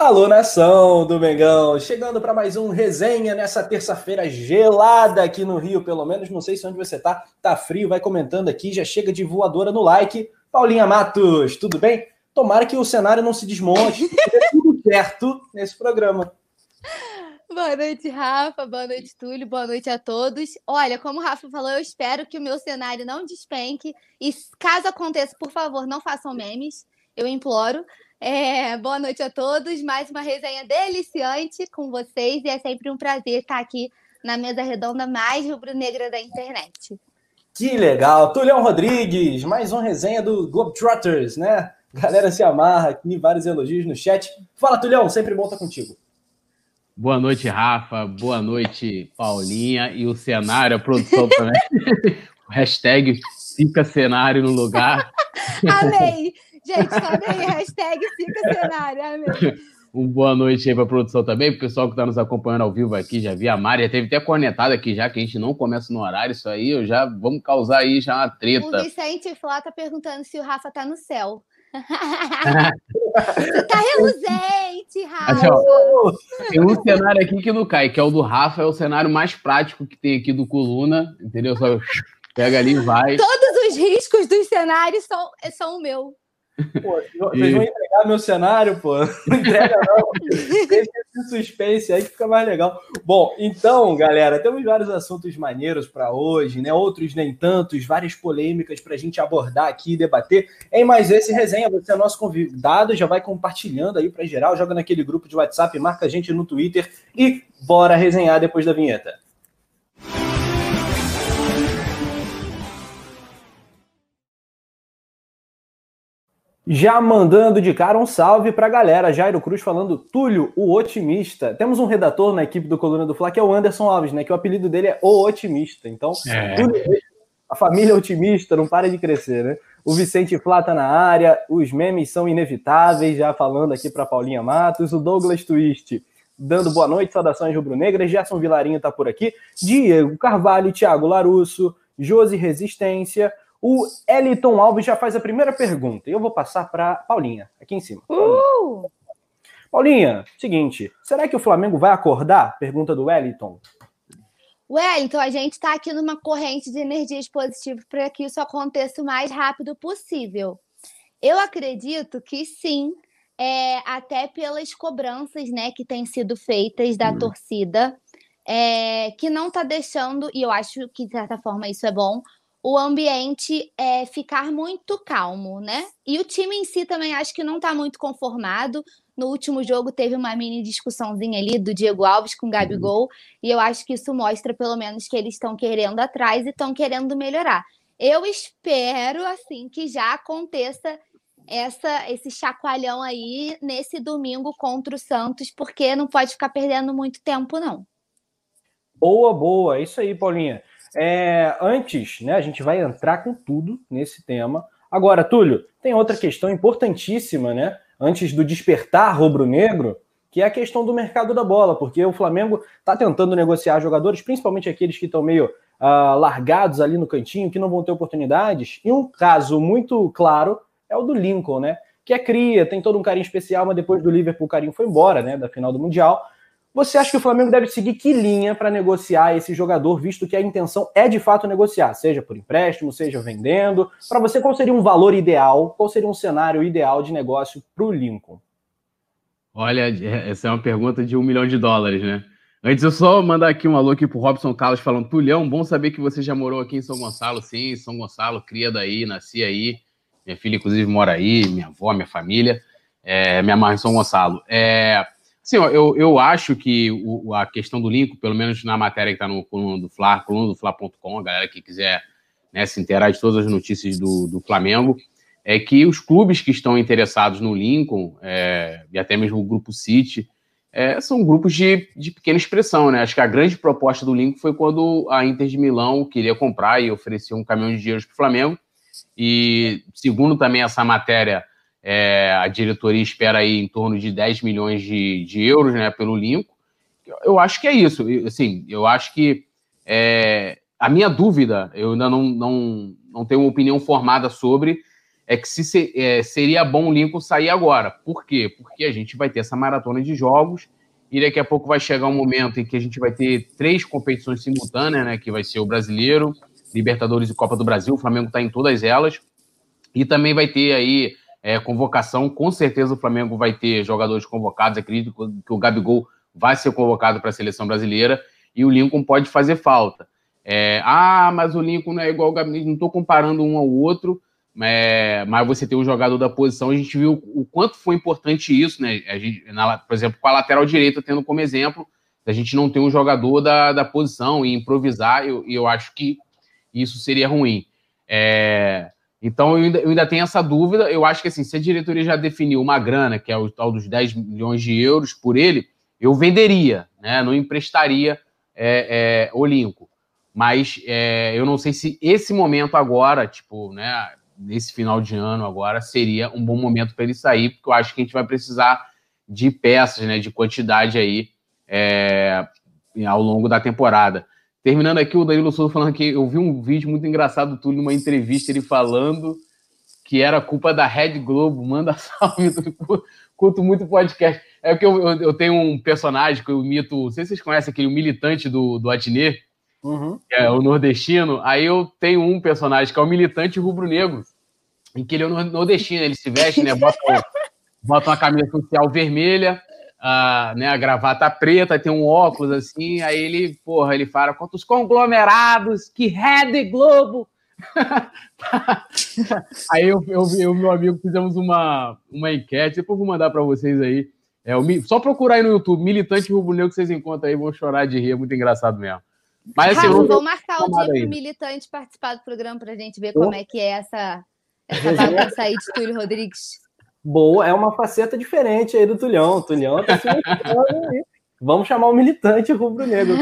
Alô, nação do Mengão, chegando para mais um resenha nessa terça-feira gelada aqui no Rio, pelo menos. Não sei se onde você tá, tá frio, vai comentando aqui, já chega de voadora no like. Paulinha Matos, tudo bem? Tomara que o cenário não se desmonte, dê tudo certo nesse programa. Boa noite, Rafa. Boa noite, Túlio. Boa noite a todos. Olha, como o Rafa falou, eu espero que o meu cenário não despenque. E caso aconteça, por favor, não façam memes. Eu imploro. É, boa noite a todos. Mais uma resenha deliciante com vocês e é sempre um prazer estar aqui na mesa redonda mais rubro-negra da internet. Que legal! Tulião Rodrigues, mais uma resenha do Globetrotters, né? Galera se amarra aqui, vários elogios no chat. Fala, Tulião, sempre bom estar contigo. Boa noite, Rafa. Boa noite, Paulinha. E o cenário, a produção também. Hashtag fica cenário no lugar. Amei! Gente, sobe aí, hashtag fica cenário. Um boa noite aí para a produção também, pro pessoal que está nos acompanhando ao vivo aqui, já vi a Mari, já teve até cornetada aqui já, que a gente não começa no horário, isso aí, eu já, vamos causar aí já uma treta. O Vicente Flá tá perguntando se o Rafa tá no céu. Tá reluzente, Rafa. Assim, ó, tem um cenário aqui que não cai, que é o do Rafa, é o cenário mais prático que tem aqui do Coluna, entendeu? Só pega ali e vai. Todos os riscos dos cenários são, são o meu. Pô, vocês vão entregar meu cenário, pô. Não entrega, não. Deixa esse suspense aí que fica mais legal. Bom, então, galera, temos vários assuntos maneiros para hoje, né? Outros nem tantos, várias polêmicas para a gente abordar aqui e debater. Em mais esse resenha, você é nosso convidado, já vai compartilhando aí para geral, joga naquele grupo de WhatsApp, marca a gente no Twitter e bora resenhar depois da vinheta. Já mandando de cara um salve para a galera. Jairo Cruz falando, Túlio, o otimista. Temos um redator na equipe do Coluna do Fla, que é o Anderson Alves, né? Que o apelido dele é o otimista. Então, é. Túlio, a família otimista não para de crescer, né? O Vicente Flá tá na área, os memes são inevitáveis, já falando aqui para Paulinha Matos. O Douglas Twist dando boa noite, saudações rubro-negras. Gerson Vilarinho tá por aqui. Diego Carvalho, Thiago Larusso, Josi Resistência. O Eliton Alves já faz a primeira pergunta. E eu vou passar para Paulinha, aqui em cima. Uh! Paulinha, seguinte, será que o Flamengo vai acordar? Pergunta do Wellington. Wellington, a gente está aqui numa corrente de energias positivas para que isso aconteça o mais rápido possível. Eu acredito que sim, é, até pelas cobranças né, que têm sido feitas da hum. torcida, é, que não está deixando, e eu acho que de certa forma isso é bom, o ambiente é, ficar muito calmo, né? E o time em si também acho que não está muito conformado. No último jogo teve uma mini discussãozinha ali do Diego Alves com o Gabigol, e eu acho que isso mostra pelo menos que eles estão querendo atrás e estão querendo melhorar. Eu espero assim que já aconteça essa esse chacoalhão aí nesse domingo contra o Santos, porque não pode ficar perdendo muito tempo não. Boa, boa, é isso aí, Paulinha. É, antes, né, a gente vai entrar com tudo nesse tema. Agora, Túlio, tem outra questão importantíssima, né? Antes do despertar rubro-negro, que é a questão do mercado da bola, porque o Flamengo está tentando negociar jogadores, principalmente aqueles que estão meio uh, largados ali no cantinho, que não vão ter oportunidades. E um caso muito claro é o do Lincoln, né? Que é cria, tem todo um carinho especial, mas depois do Liverpool o carinho foi embora, né? Da final do Mundial. Você acha que o Flamengo deve seguir que linha para negociar esse jogador, visto que a intenção é de fato negociar, seja por empréstimo, seja vendendo? Para você, qual seria um valor ideal, qual seria um cenário ideal de negócio para o Lincoln? Olha, essa é uma pergunta de um milhão de dólares, né? Antes eu só mandar aqui um alô aqui pro Robson Carlos falando, Tulhão, bom saber que você já morou aqui em São Gonçalo, sim, São Gonçalo, cria daí, nasci aí, minha filha inclusive mora aí, minha avó, minha família, é, minha mãe em São Gonçalo. É, Sim, eu, eu acho que o, a questão do link, pelo menos na matéria que está no coluna do Fla, coluna do Fla.com, a galera que quiser né, se inteirar de todas as notícias do, do Flamengo, é que os clubes que estão interessados no Lincoln, é, e até mesmo o Grupo City, é, são grupos de, de pequena expressão, né? Acho que a grande proposta do Lincoln foi quando a Inter de Milão queria comprar e oferecia um caminhão de dinheiro para o Flamengo. E segundo também essa matéria, é, a diretoria espera aí em torno de 10 milhões de, de euros né, pelo Lincoln. Eu acho que é isso. Assim, eu acho que é, a minha dúvida, eu ainda não, não, não tenho uma opinião formada sobre, é que se, é, seria bom o Lincoln sair agora. Por quê? Porque a gente vai ter essa maratona de jogos e daqui a pouco vai chegar um momento em que a gente vai ter três competições simultâneas, né? Que vai ser o Brasileiro, Libertadores e Copa do Brasil. O Flamengo está em todas elas. E também vai ter aí é, convocação. Com certeza o Flamengo vai ter jogadores convocados. Acredito que o Gabigol vai ser convocado para a seleção brasileira e o Lincoln pode fazer falta. É, ah, mas o Lincoln não é igual ao Gabigol. Não estou comparando um ao outro, é, mas você tem um jogador da posição. A gente viu o quanto foi importante isso, né? A gente, na, por exemplo, com a lateral direita, tendo como exemplo, a gente não ter um jogador da, da posição e improvisar, e eu, eu acho que isso seria ruim. É, então, eu ainda, eu ainda, tenho essa dúvida. Eu acho que, assim, se a diretoria já definiu uma grana, que é o tal dos 10 milhões de euros por ele, eu venderia, né? Não emprestaria é, é. Mas é, eu não sei se esse momento agora, tipo, né? Nesse final de ano agora, seria um bom momento para ele sair, porque eu acho que a gente vai precisar de peças, né? De quantidade aí é, ao longo da temporada. Terminando aqui, o Danilo Souza falando que eu vi um vídeo muito engraçado do Túlio numa entrevista, ele falando que era culpa da Red Globo. Manda salve, curto muito podcast. É porque eu, eu, eu, tenho um personagem que eu imito, não sei se vocês conhecem aquele militante do, do Atnê, uhum. que é o nordestino. Aí eu tenho um personagem que é o militante rubro-negro, em que ele é o nordestino, ele se veste, né? Bota, bota uma camisa social vermelha, a, né, a gravata preta, tem um óculos assim, aí ele, porra, ele fala quantos conglomerados, que Rede Globo. aí eu, eu, eu meu amigo fizemos uma, uma enquete, depois vou mandar para vocês aí. É, o, só procurar aí no YouTube, militante rubro-negro que vocês encontram aí, vão chorar de rir, é muito engraçado mesmo. Mas assim, Raul, vou marcar o dia para o militante participar do programa para a gente ver oh. como é que é essa, essa bagunça aí de Túlio Rodrigues boa, é uma faceta diferente aí do Tulhão. O Tulhão tá se Vamos chamar o militante rubro-negro.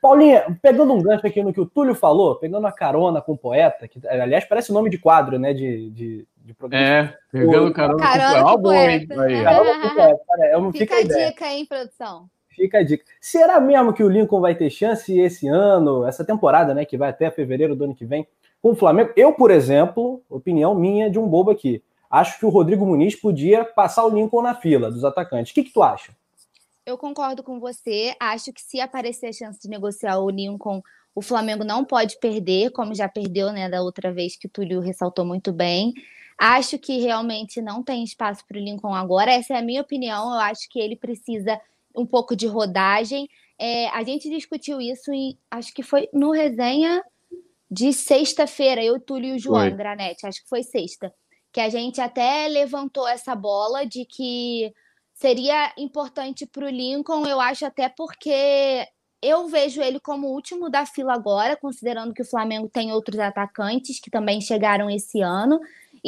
Paulinha, pegando um gancho aqui no que o Túlio falou, pegando a carona com o poeta, que aliás parece nome de quadro, né? De, de, de programa. É, pegando carona, carona com o poeta. Aí. Carona com o poeta. É, fica, fica a, a dica, hein, produção? Fica a dica. Será mesmo que o Lincoln vai ter chance esse ano, essa temporada, né? Que vai até fevereiro do ano que vem, com o Flamengo? Eu, por exemplo, opinião minha de um bobo aqui acho que o Rodrigo Muniz podia passar o Lincoln na fila dos atacantes. O que, que tu acha? Eu concordo com você. Acho que se aparecer a chance de negociar o Lincoln, o Flamengo não pode perder, como já perdeu né, da outra vez que o Túlio ressaltou muito bem. Acho que realmente não tem espaço para o Lincoln agora. Essa é a minha opinião. Eu acho que ele precisa um pouco de rodagem. É, a gente discutiu isso em, acho que foi no resenha de sexta-feira, eu, Túlio e o João Granete, acho que foi sexta que a gente até levantou essa bola de que seria importante para o Lincoln, eu acho até porque eu vejo ele como o último da fila agora, considerando que o Flamengo tem outros atacantes que também chegaram esse ano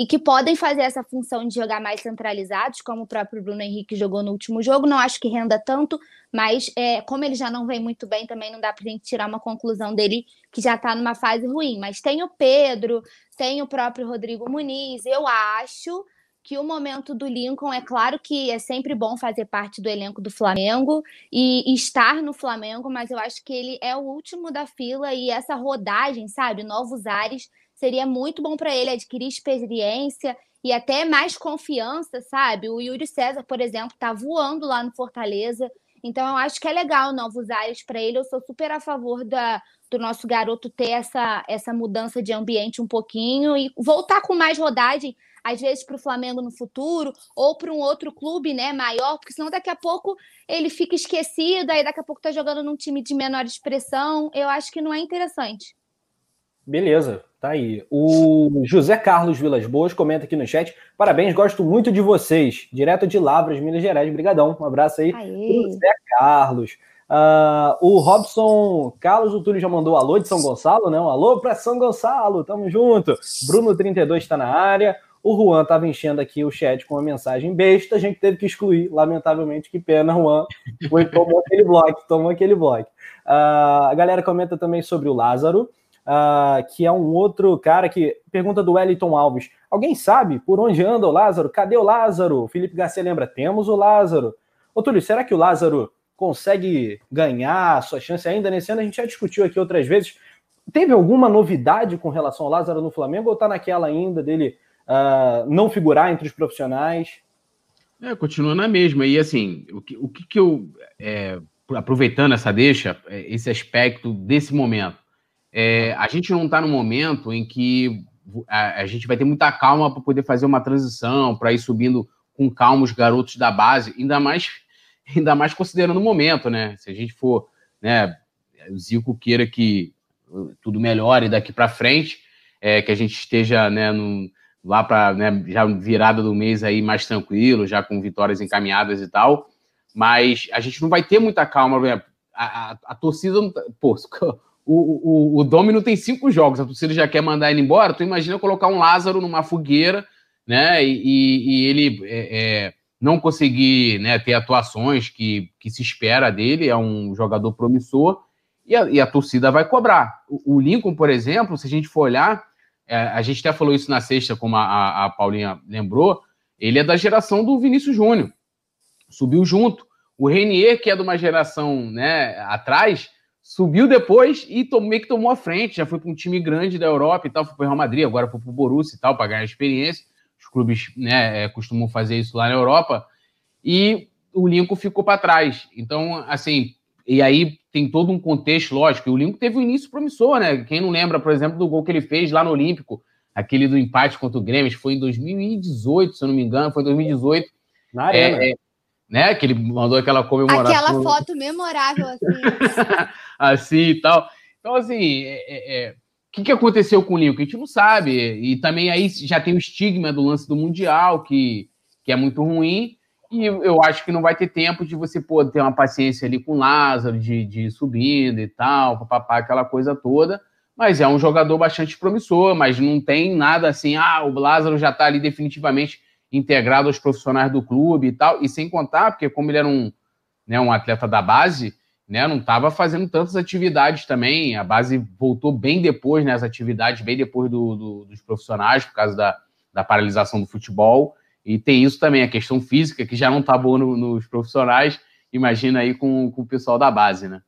e que podem fazer essa função de jogar mais centralizados, como o próprio Bruno Henrique jogou no último jogo. Não acho que renda tanto, mas é, como ele já não vem muito bem, também não dá para a gente tirar uma conclusão dele que já está numa fase ruim. Mas tem o Pedro, tem o próprio Rodrigo Muniz. Eu acho que o momento do Lincoln é claro que é sempre bom fazer parte do elenco do Flamengo e, estar no Flamengo, mas eu acho que ele é o último da fila e essa rodagem, sabe, novos ares, seria muito bom para ele adquirir experiência e até mais confiança, sabe? O Yuri César, por exemplo, está voando lá no Fortaleza. Então, eu acho que é legal novos ares para ele. Eu sou super a favor da, do nosso garoto ter essa, essa mudança de ambiente um pouquinho e voltar com mais rodagem, às vezes para o Flamengo no futuro, ou para um outro clube né, maior, porque senão daqui a pouco ele fica esquecido, aí daqui a pouco está jogando num time de menor expressão. Eu acho que não é interessante. Beleza, tá aí. O José Carlos Vilas Boas comenta aqui no chat. Parabéns, gosto muito de vocês. Direto de Lavras, Minas Gerais. Brigadão. Um abraço aí José Carlos. Uh, o Robson Carlos, o Túlio já mandou alô de São Gonçalo, né? Um alô para São Gonçalo, tamo junto. Bruno32 está na área. O Juan estava enchendo aqui o chat com uma mensagem besta, a gente teve que excluir, lamentavelmente, que pena, Juan. Foi, tomou aquele bloco, tomou aquele bloco. Uh, a galera comenta também sobre o Lázaro uh, que é um outro cara que pergunta do Wellington Alves. Alguém sabe por onde anda o Lázaro? Cadê o Lázaro? Felipe Garcia lembra, temos o Lázaro. Ô Túlio, será que o Lázaro consegue ganhar sua chance ainda nesse ano? A gente já discutiu aqui outras vezes. Teve alguma novidade com relação ao Lázaro no Flamengo ou tá naquela ainda dele uh, não figurar entre os profissionais? É, continua na mesma. E assim, o que, o que, que eu. É, aproveitando essa deixa, é, esse aspecto desse momento, é, a gente não está no momento em que a, a, gente vai ter muita calma para poder fazer uma transição, para ir subindo com calma os garotos da base, ainda mais, ainda mais considerando o momento, né? Se a gente for, né, o Zico queira que tudo melhore daqui para frente, é, que a gente esteja, né, no, lá para né, já virada do mês aí mais tranquilo, já com vitórias encaminhadas e tal. Mas a gente não vai ter muita calma. Né? A, a, a torcida. Tá, pô, o, o, o Domino tem cinco jogos, a torcida já quer mandar ele embora. Tu imagina colocar um Lázaro numa fogueira, né? E, e ele é, é, não conseguir né, ter atuações que, que se espera dele, é um jogador promissor, e a, e a torcida vai cobrar. O, o Lincoln, por exemplo, se a gente for olhar, a gente até falou isso na sexta, como a, a Paulinha lembrou, ele é da geração do Vinícius Júnior. Subiu junto. O Renier, que é de uma geração né, atrás, subiu depois e meio que tomou a frente. Já foi para um time grande da Europa e tal, foi para o Real Madrid, agora foi para o Borussia e tal, para ganhar experiência. Os clubes né, é, costumam fazer isso lá na Europa. E o Lincoln ficou para trás. Então, assim, e aí tem todo um contexto, lógico. E o Lincoln teve um início promissor, né? Quem não lembra, por exemplo, do gol que ele fez lá no Olímpico, aquele do empate contra o Grêmio, foi em 2018, se eu não me engano, foi em 2018. Na arena. É, é, né? Que ele mandou aquela comemoração. Aquela foto memorável, assim. assim e tal. Então, assim, é, é, é, o que, que aconteceu com o Lincoln? A gente não sabe. E também aí já tem o estigma do lance do Mundial, que, que é muito ruim. E eu acho que não vai ter tempo de você poder ter uma paciência ali com o Lázaro, de, de subindo e tal, papapá, aquela coisa toda. Mas é um jogador bastante promissor, mas não tem nada assim, ah, o Lázaro já está ali definitivamente integrado aos profissionais do clube e tal. E sem contar, porque como ele era um, né, um atleta da base, né, não estava fazendo tantas atividades também. A base voltou bem depois, né, as atividades, bem depois do, do, dos profissionais, por causa da, da paralisação do futebol. E tem isso também, a questão física, que já não tá boa no, nos profissionais, imagina aí com, com o pessoal da base, né?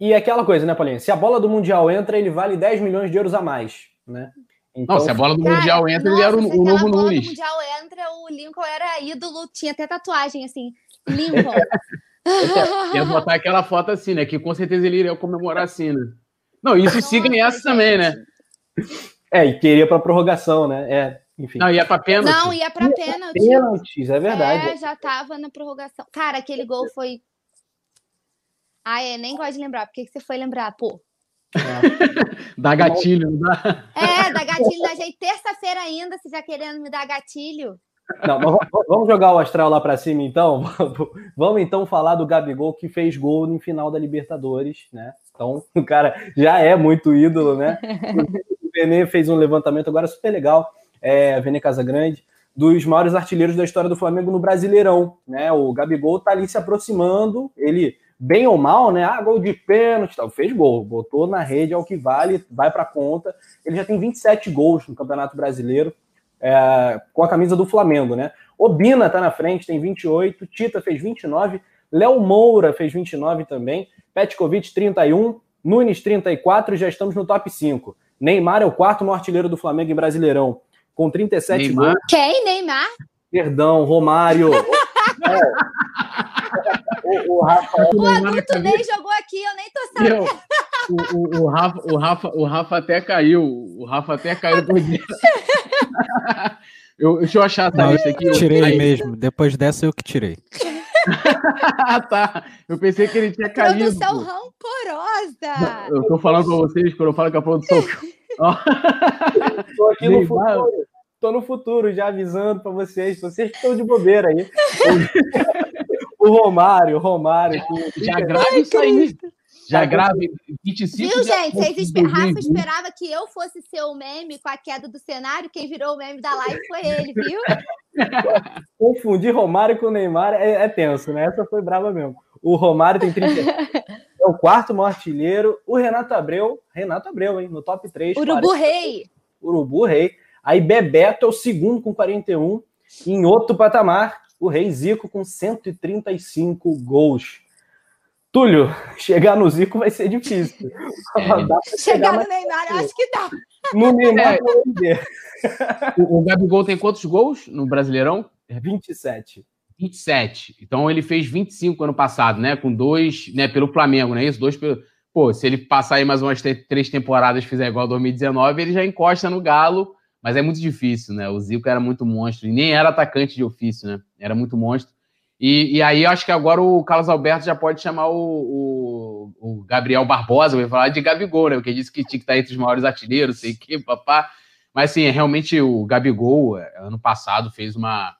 E aquela coisa, né, Paulinho? Se a bola do Mundial entra, ele vale 10 milhões de euros a mais, né? Então, não, se a bola do Cara, Mundial entra, nossa, ele era o, o novo Nunes. Se a bola do Mundial entra, o Lincoln era ídolo, tinha até tatuagem, assim, Lincoln. Ia botar aquela foto assim, né? Que com certeza ele iria comemorar assim, né? Não, isso se ganhasse também, né? É, e queria para prorrogação, né? É, enfim. Não, ia pra pênalti. Não, ia pra pênalti. Pênaltis, é verdade. É, já tava na prorrogação. Cara, aquele gol foi. Ah, é, nem gosto de lembrar. Por que, que você foi lembrar? Pô. É. dá gatilho, não dá? É, dá gatilho da gente. Terça-feira ainda, você já querendo me dar gatilho. Não, vamos jogar o astral lá para cima, então. Vamos então falar do Gabigol que fez gol no final da Libertadores, né? Então, o cara já é muito ídolo, né? O Benê fez um levantamento agora super legal é, Vene Casagrande, dos maiores artilheiros da história do Flamengo no Brasileirão. Né? O Gabigol tá ali se aproximando, ele, bem ou mal, né? Ah, gol de pênalti, tal. fez gol, botou na rede ao que vale, vai para conta. Ele já tem 27 gols no Campeonato Brasileiro é, com a camisa do Flamengo, né? Obina tá na frente, tem 28, Tita fez 29, Léo Moura fez 29 também, Petkovic 31, Nunes 34 e já estamos no top 5. Neymar é o quarto maior artilheiro do Flamengo em Brasileirão, com 37 Neymar. gols. Quem? Neymar? Perdão, Romário. é. o, o, Rafa, o adulto nem jogou aqui, eu nem tô sabendo. O, o, o, Rafa, o, Rafa, o Rafa até caiu. O Rafa até caiu por dentro. eu, deixa eu achar essa lista aqui. tirei aí. mesmo. Depois dessa, eu que tirei. tá. Eu pensei que ele tinha caído. Produção rancorosa. Eu tô falando pra vocês, quando eu falo que a produção Tô aqui no futuro. Tô no futuro já avisando para vocês. Vocês estão de bobeira aí. o Romário, o Romário. Já grave isso aí. Já grave 25 Viu, gente? Vocês esper... Rafa esperava que eu fosse ser o meme com a queda do cenário. Quem virou o meme da live foi ele, viu? Confundir Romário com Neymar é, é, tenso, né? Essa foi brava mesmo. O Romário tem 30. É o quarto maior artilheiro. O Renato Abreu, Renato Abreu, hein? No top 3. Urubu 40. Rei. Urubu Rei. Aí Bebeto é o segundo com 41. Em outro patamar, o Rei Zico com 135 gols. Túlio, chegar no Zico vai ser difícil. É. chegar no Neymar, acho que dá. No Neymar, é. o, o Gabigol tem quantos gols no Brasileirão? 27. 27. Então ele fez 25 ano passado, né? Com dois, né? Pelo Flamengo, não é isso? Dois pelo. Pô, se ele passar aí mais umas três temporadas e fizer igual a 2019, ele já encosta no Galo, mas é muito difícil, né? O Zico era muito monstro, e nem era atacante de ofício, né? Era muito monstro. E, e aí acho que agora o Carlos Alberto já pode chamar o, o, o Gabriel Barbosa, vai falar de Gabigol, né? Porque disse que tinha que estar entre os maiores artilheiros, sei que, papá. Mas assim, realmente o Gabigol, é, ano passado, fez uma,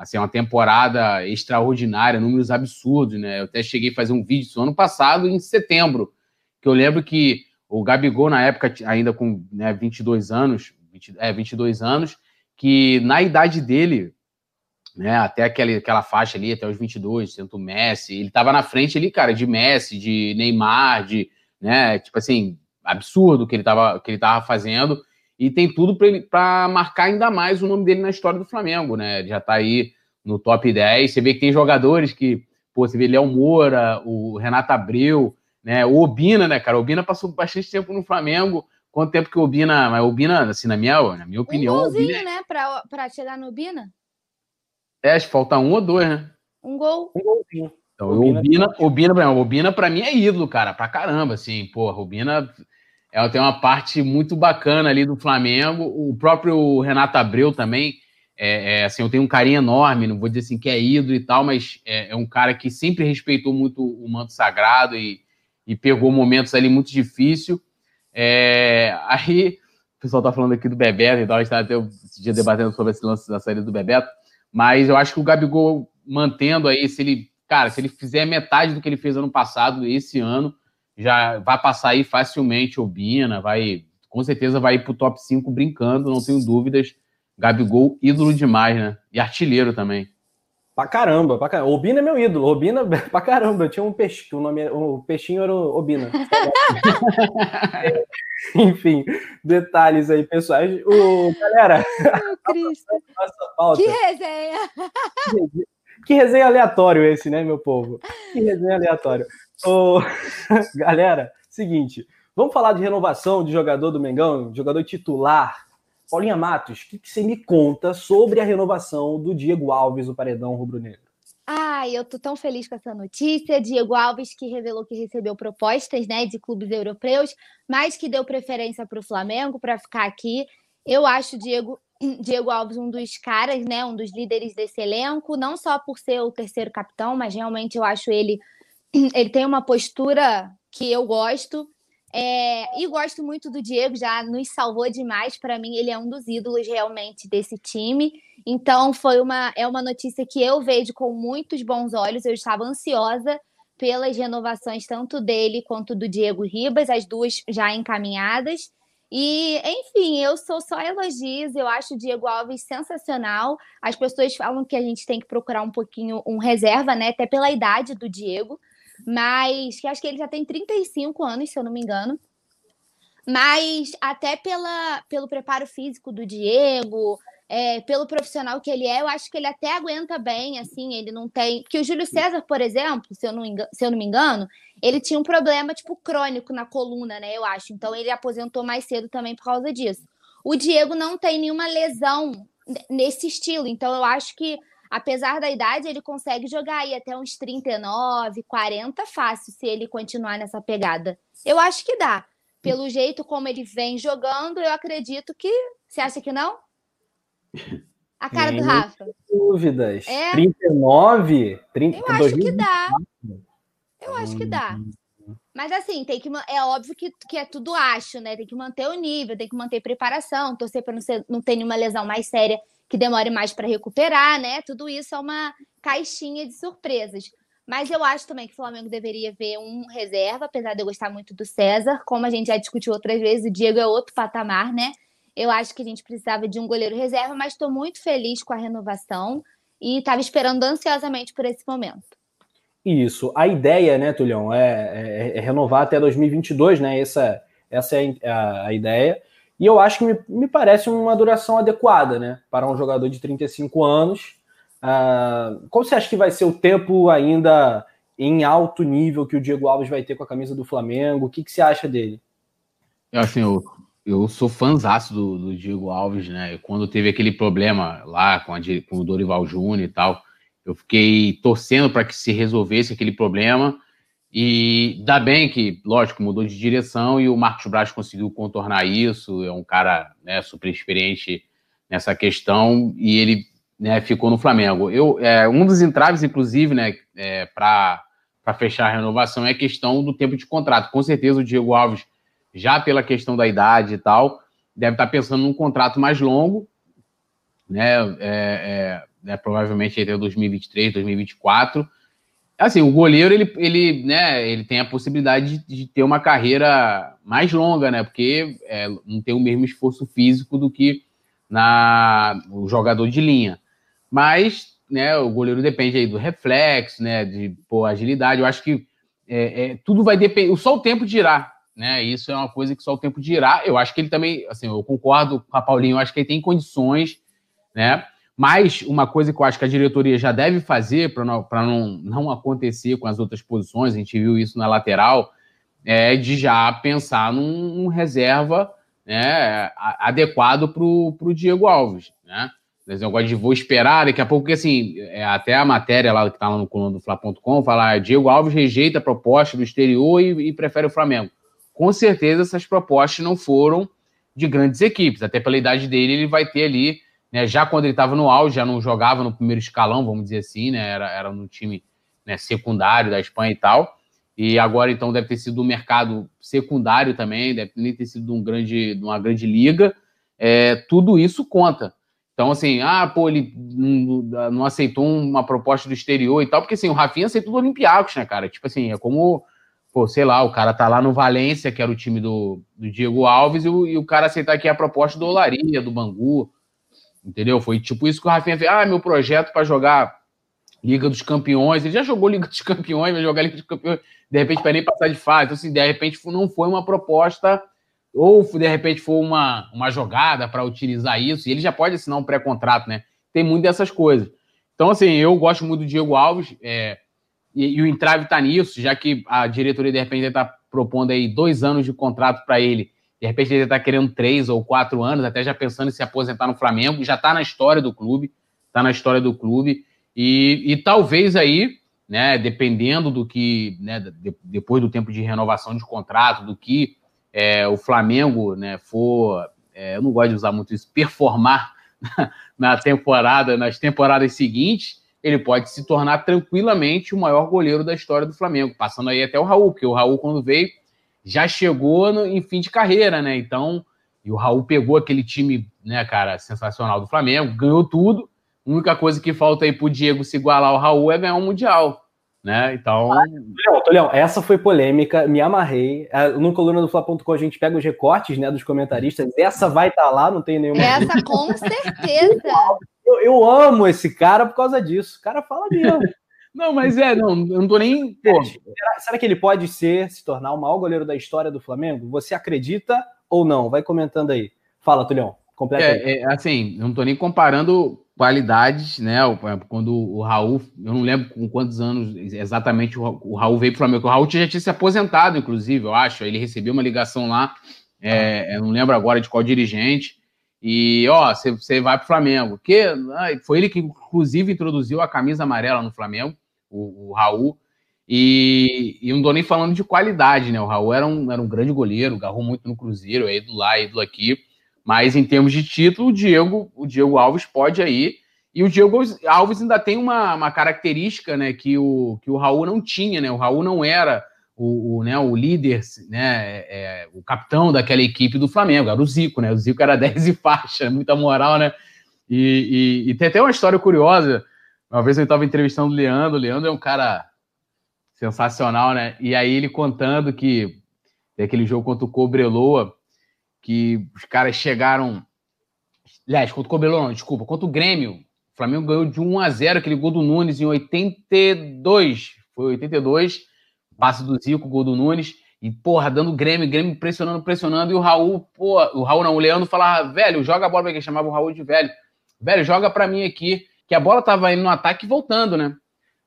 assim, uma temporada extraordinária, números absurdos, né? Eu até cheguei a fazer um vídeo isso ano passado, em setembro, que eu lembro que o Gabigol, na época, ainda com né, 22 anos, 20, é, 22 anos, que na idade dele, né, até aquela, aquela faixa ali, até os 22, sendo Messi, ele estava na frente ali, cara, de Messi, de Neymar, de, né, tipo assim, absurdo que ele estava que ele tava fazendo, e tem tudo para marcar ainda mais o nome dele na história do Flamengo, né, ele já está aí no top 10, você vê que tem jogadores que, pô, você vê Léo Moura, o Renato Abreu, né, o Obina, né, cara, o Obina passou bastante tempo no Flamengo, quanto tempo que o Obina, mas o Obina, assim, na minha, na minha opinião... Um golzinho, Obina... né, para chegar no Obina? É, acho que falta um ou dois, né? Um gol. Um golzinho. Então, o Obina, Obina, Obina para mim é ídolo, cara, pra caramba, assim, porra, Obina ela tem uma parte muito bacana ali do Flamengo, o próprio Renato Abreu também, é, é, assim, eu tenho um carinho enorme, não vou dizer assim que é ídolo e tal, mas é, é um cara que sempre respeitou muito o manto sagrado e, e pegou momentos ali muito difíceis. É, aí, o pessoal tá falando aqui do Bebeto e tal, a gente tá até esse dia debatendo sobre esse lance da saída do Bebeto. Mas eu acho que o Gabigol mantendo aí, se ele, cara, se ele fizer metade do que ele fez ano passado, esse ano, já vai passar aí facilmente o Bina, vai, com certeza vai ir pro top 5 brincando, não tenho dúvidas. Gabigol, ídolo demais, né? E artilheiro também. Pra caramba, pra caramba. Obina é meu ídolo. Obina, pra caramba. Eu tinha um peixe, o nome o peixinho era o Obina. Enfim, detalhes aí, pessoais. O, galera. Meu Que resenha! Que resenha aleatório esse, né, meu povo? Que resenha aleatório. O, galera, seguinte. Vamos falar de renovação de jogador do Mengão, jogador titular Paulinha Matos, o que, que, você me conta sobre a renovação do Diego Alves, o paredão rubro-negro? Ai, eu tô tão feliz com essa notícia. Diego Alves, que revelou que recebeu propostas né, de clubes europeus, mas que deu preferência para o Flamengo para ficar aqui. Eu acho Diego, Diego Alves um dos caras, né, um dos líderes desse elenco, não só por ser o terceiro capitão, mas realmente eu acho ele. Ele tem uma postura que eu gosto. É, e gosto muito do Diego, já nos salvou demais. Para mim, ele é um dos ídolos realmente desse time. Então, foi uma, é uma notícia que eu vejo com muitos bons olhos. Eu estava ansiosa pelas renovações, tanto dele quanto do Diego Ribas, as duas já encaminhadas. E, enfim, eu sou só elogios, eu acho o Diego Alves sensacional. As pessoas falam que a gente tem que procurar um pouquinho um reserva, né? Até pela idade do Diego mas que acho que ele já tem 35 anos, se eu não me engano. Mas até pela, pelo preparo físico do Diego, é, pelo profissional que ele é, eu acho que ele até aguenta bem, assim, ele não tem. Porque o Júlio César, por exemplo, se eu não, engano, se eu não me engano, ele tinha um problema, tipo, crônico na coluna, né? Eu acho. Então ele aposentou mais cedo também por causa disso. O Diego não tem nenhuma lesão nesse estilo, então eu acho que apesar da idade, ele consegue jogar aí até uns 39, 40 fácil, se ele continuar nessa pegada. Eu acho que dá. Pelo jeito como ele vem jogando, eu acredito que. Você acha que não? A cara do Rafa. Dúvidas. É? 39? 30, eu acho que dá. Eu acho que dá. Mas assim, tem que é óbvio que, que é tudo acho, né? Tem que manter o nível, tem que manter preparação, torcer para não, ser, não ter nenhuma lesão mais séria que demore mais para recuperar, né? Tudo isso é uma caixinha de surpresas. Mas eu acho também que o Flamengo deveria ver um reserva, apesar de eu gostar muito do César. Como a gente já discutiu outras vezes, o Diego é outro patamar, né? Eu acho que a gente precisava de um goleiro reserva, mas estou muito feliz com a renovação e estava esperando ansiosamente por esse momento. Isso. A ideia, né, Tulhão, é, é, é renovar até 2022, né? Essa, essa é a, a ideia. E eu acho que me, me parece uma duração adequada, né? Para um jogador de 35 anos. Uh, qual você acha que vai ser o tempo ainda em alto nível que o Diego Alves vai ter com a camisa do Flamengo? O que, que você acha dele? Assim, eu, eu sou fãzaço do, do Diego Alves, né? Quando teve aquele problema lá com, a, com o Dorival Júnior e tal, eu fiquei torcendo para que se resolvesse aquele problema. E dá bem que, lógico, mudou de direção e o Marcos Braz conseguiu contornar isso. É um cara né, super experiente nessa questão e ele né, ficou no Flamengo. Eu, é, um dos entraves, inclusive, né, é, para fechar a renovação é a questão do tempo de contrato. Com certeza o Diego Alves já pela questão da idade e tal, deve estar pensando num contrato mais longo, né? É, é, né provavelmente até 2023, 2024. Assim, o goleiro ele, ele, né, ele tem a possibilidade de, de ter uma carreira mais longa, né? Porque é, não tem o mesmo esforço físico do que na o jogador de linha. Mas, né, o goleiro depende aí do reflexo, né, de pô, agilidade. Eu acho que é, é, tudo vai depender. Só o tempo dirá né? Isso é uma coisa que só o tempo dirá. Eu acho que ele também, assim, eu concordo com a Paulinho, eu acho que ele tem condições, né? Mas uma coisa que eu acho que a diretoria já deve fazer para não, não, não acontecer com as outras posições, a gente viu isso na lateral, é de já pensar num, num reserva né, adequado para o Diego Alves, né? Esse negócio de vou esperar, daqui a pouco, porque assim, é, até a matéria lá que está lá no coluna do Fla.com fala: ah, Diego Alves rejeita a proposta do exterior e, e prefere o Flamengo com certeza essas propostas não foram de grandes equipes. Até pela idade dele, ele vai ter ali, né, já quando ele estava no auge, já não jogava no primeiro escalão, vamos dizer assim, né, era, era no time né, secundário da Espanha e tal. E agora, então, deve ter sido um mercado secundário também, deve nem ter sido um grande, uma grande liga. É, tudo isso conta. Então, assim, ah, pô, ele não, não, aceitou uma proposta do exterior e tal, porque assim, o Rafinha aceitou do Olympiacos, né, cara? Tipo assim, é como pô, sei lá, o cara tá lá no Valência, que era o time do, do Diego Alves, e o, e o cara aceitar aqui a proposta do Olaria, do Bangu, entendeu? Foi tipo isso que o Rafinha fez. Ah, meu projeto para jogar Liga dos Campeões. Ele já jogou Liga dos Campeões, vai jogar Liga dos Campeões, de repente, para nem passar de fase. Então, assim, de repente, não foi uma proposta, ou de repente foi uma, uma jogada para utilizar isso, e ele já pode assinar um pré-contrato, né? Tem muito dessas coisas. Então, assim, eu gosto muito do Diego Alves. É, e, e o entrave está nisso, já que a diretoria de repente está propondo aí dois anos de contrato para ele. De repente ele está querendo três ou quatro anos, até já pensando em se aposentar no Flamengo. Já está na história do clube, está na história do clube. E, e talvez aí, né, dependendo do que, né, de, depois do tempo de renovação de contrato, do que é, o Flamengo né, for, é, eu não gosto de usar muito isso, performar na temporada, nas temporadas seguintes, ele pode se tornar tranquilamente o maior goleiro da história do Flamengo, passando aí até o Raul, porque o Raul, quando veio, já chegou no, em fim de carreira, né? Então, e o Raul pegou aquele time, né, cara, sensacional do Flamengo, ganhou tudo. A única coisa que falta aí pro Diego se igualar ao Raul é ganhar um Mundial. Né? Então. Leão, essa foi polêmica, me amarrei. É, no coluna do Fla.com a gente pega os recortes né, dos comentaristas. Essa vai estar tá lá, não tem nenhuma. Essa com certeza. Eu, eu, amo esse cara por causa disso. O cara fala mesmo. Não, mas é, não, eu não tô nem. Pô. Será, será, que ele pode ser, se tornar o maior goleiro da história do Flamengo? Você acredita ou não? Vai comentando aí. Fala, Tulhão. Completa é, é, assim, não tô nem comparando qualidades, né? Quando o Raul, eu não lembro com quantos anos exatamente o Raul veio para o Flamengo. O Raul já tinha se aposentado, inclusive, eu acho. Ele recebeu uma ligação lá, é, eu não lembro agora de qual dirigente. E, ó, você vai para o Flamengo. Que, foi ele que, inclusive, introduziu a camisa amarela no Flamengo, o, o Raul. E, e, não tô nem falando de qualidade, né? O Raul era um, era um grande goleiro, agarrou muito no Cruzeiro, é ídolo lá, ídolo aqui. Mas em termos de título, o Diego, o Diego Alves pode aí. E o Diego Alves ainda tem uma, uma característica né, que, o, que o Raul não tinha, né? O Raul não era o, o, né, o líder, né, é, o capitão daquela equipe do Flamengo, era o Zico, né? O Zico era 10 e faixa, muita moral, né? E, e, e tem até uma história curiosa. Uma vez eu estava entrevistando o Leandro, o Leandro é um cara sensacional, né? E aí ele contando que tem aquele jogo contra o Cobreloa, que os caras chegaram. Aliás, contra o Cobreloa, não, desculpa, contra o Grêmio. O Flamengo ganhou de 1 a 0 aquele gol do Nunes em 82. Foi 82 passe do Zico, gol do Nunes, e, porra, dando Grêmio, Grêmio pressionando, pressionando, e o Raul, pô, o Raul não, o Leandro falava, velho, joga a bola pra quem chamava o Raul de velho. Velho, joga pra mim aqui, que a bola tava indo no ataque e voltando, né?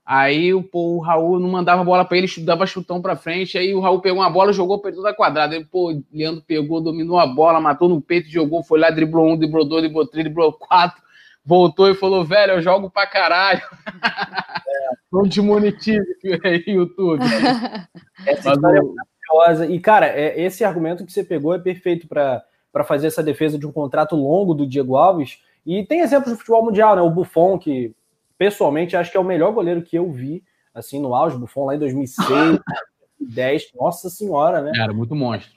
Aí pô, o Raul não mandava bola para ele, dava chutão para frente. Aí o Raul pegou uma bola, jogou para toda quadrada. Aí, pô, o Leandro pegou, dominou a bola, matou no peito, jogou, foi lá, driblou um, driblou dois, driblou três, driblou quatro. Voltou e falou: velho, eu jogo pra caralho. É. Não te monetize aí, YouTube. Essa Mas história o... é maravilhosa. E, cara, é, esse argumento que você pegou é perfeito para fazer essa defesa de um contrato longo do Diego Alves. E tem exemplos do futebol mundial, né? O Buffon, que pessoalmente acho que é o melhor goleiro que eu vi, assim, no auge, Buffon lá em 2006, 2010, nossa senhora, né? Era muito monstro.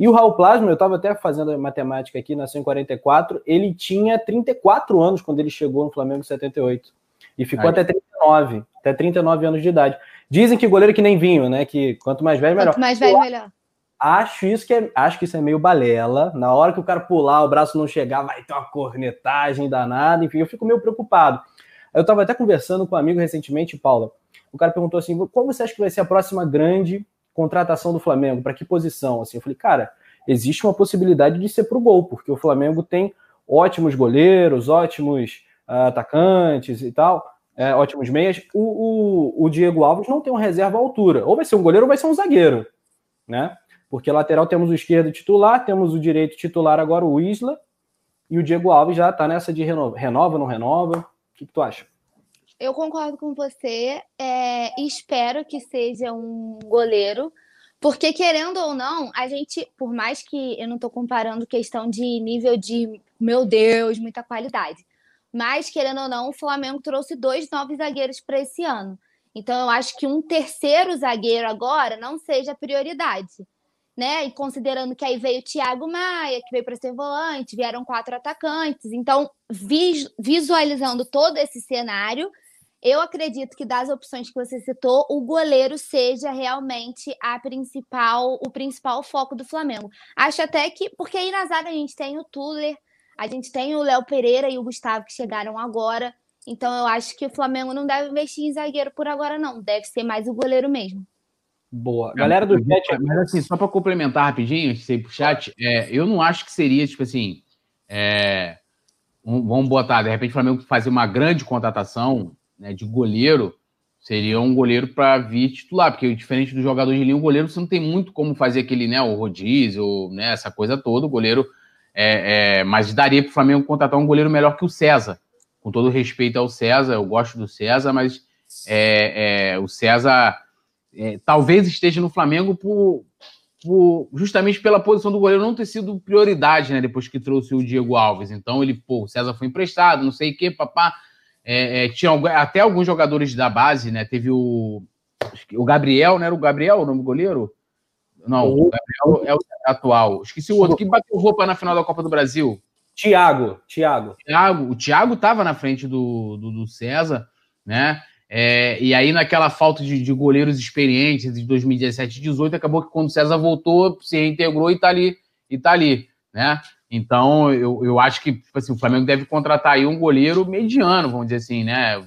E o Raul Plasma, eu estava até fazendo a matemática aqui, nasceu em 44, ele tinha 34 anos quando ele chegou no Flamengo em 78. E ficou Ai. até 39, até 39 anos de idade. Dizem que goleiro que nem vinho, né? Que quanto mais velho, melhor. Quanto mais velho, melhor. Acho isso que é, acho que isso é meio balela. Na hora que o cara pular, o braço não chegar, vai ter uma cornetagem danada. Enfim, eu fico meio preocupado. Eu estava até conversando com um amigo recentemente, Paula. O cara perguntou assim: qual você acha que vai ser a próxima grande contratação do Flamengo? Para que posição? Assim, eu falei, cara, existe uma possibilidade de ser para o gol, porque o Flamengo tem ótimos goleiros, ótimos uh, atacantes e tal, é, ótimos meias. O, o, o, Diego Alves não tem uma reserva à altura. Ou vai ser um goleiro ou vai ser um zagueiro, né? Porque lateral temos o esquerdo titular, temos o direito titular agora, o Isla, e o Diego Alves já está nessa de renova, renova, não renova que, que tu acha? Eu concordo com você é, espero que seja um goleiro, porque querendo ou não, a gente, por mais que eu não estou comparando questão de nível de, meu Deus, muita qualidade, mas querendo ou não, o Flamengo trouxe dois novos zagueiros para esse ano. Então eu acho que um terceiro zagueiro agora não seja prioridade né? E considerando que aí veio o Thiago Maia, que veio para ser volante, vieram quatro atacantes. Então, visualizando todo esse cenário, eu acredito que das opções que você citou, o goleiro seja realmente a principal, o principal foco do Flamengo. Acho até que, porque aí na zaga a gente tem o Tuller, a gente tem o Léo Pereira e o Gustavo que chegaram agora. Então eu acho que o Flamengo não deve investir em zagueiro por agora, não. Deve ser mais o goleiro mesmo. Boa. Galera do chat. Mas assim, só para complementar rapidinho, ir pro chat, é, eu não acho que seria, tipo assim. É, um, vamos botar, de repente, o Flamengo fazer uma grande contratação né, de goleiro, seria um goleiro para vir titular, porque diferente do jogador de linha, o goleiro você não tem muito como fazer aquele, né, o rodízio, né, essa coisa toda. O goleiro. É, é, mas daria para o Flamengo contratar um goleiro melhor que o César. Com todo respeito ao César, eu gosto do César, mas é, é o César é, talvez esteja no Flamengo por, por, justamente pela posição do goleiro não ter sido prioridade, né? Depois que trouxe o Diego Alves. Então ele, pô, o César foi emprestado, não sei o que, papá. É, é, tinha até alguns jogadores da base, né? Teve o, o Gabriel, né? Era o Gabriel o nome do goleiro? Não, o Gabriel é o atual. Esqueci o outro que bateu roupa na final da Copa do Brasil. Thiago, Thiago. Thiago, o Thiago estava na frente do, do, do César, né? É, e aí, naquela falta de, de, goleiros experientes de 2017 e 2018, acabou que quando o César voltou, se reintegrou e tá ali, e tá ali, né? Então, eu, eu acho que tipo assim, o Flamengo deve contratar aí um goleiro mediano, vamos dizer assim, né?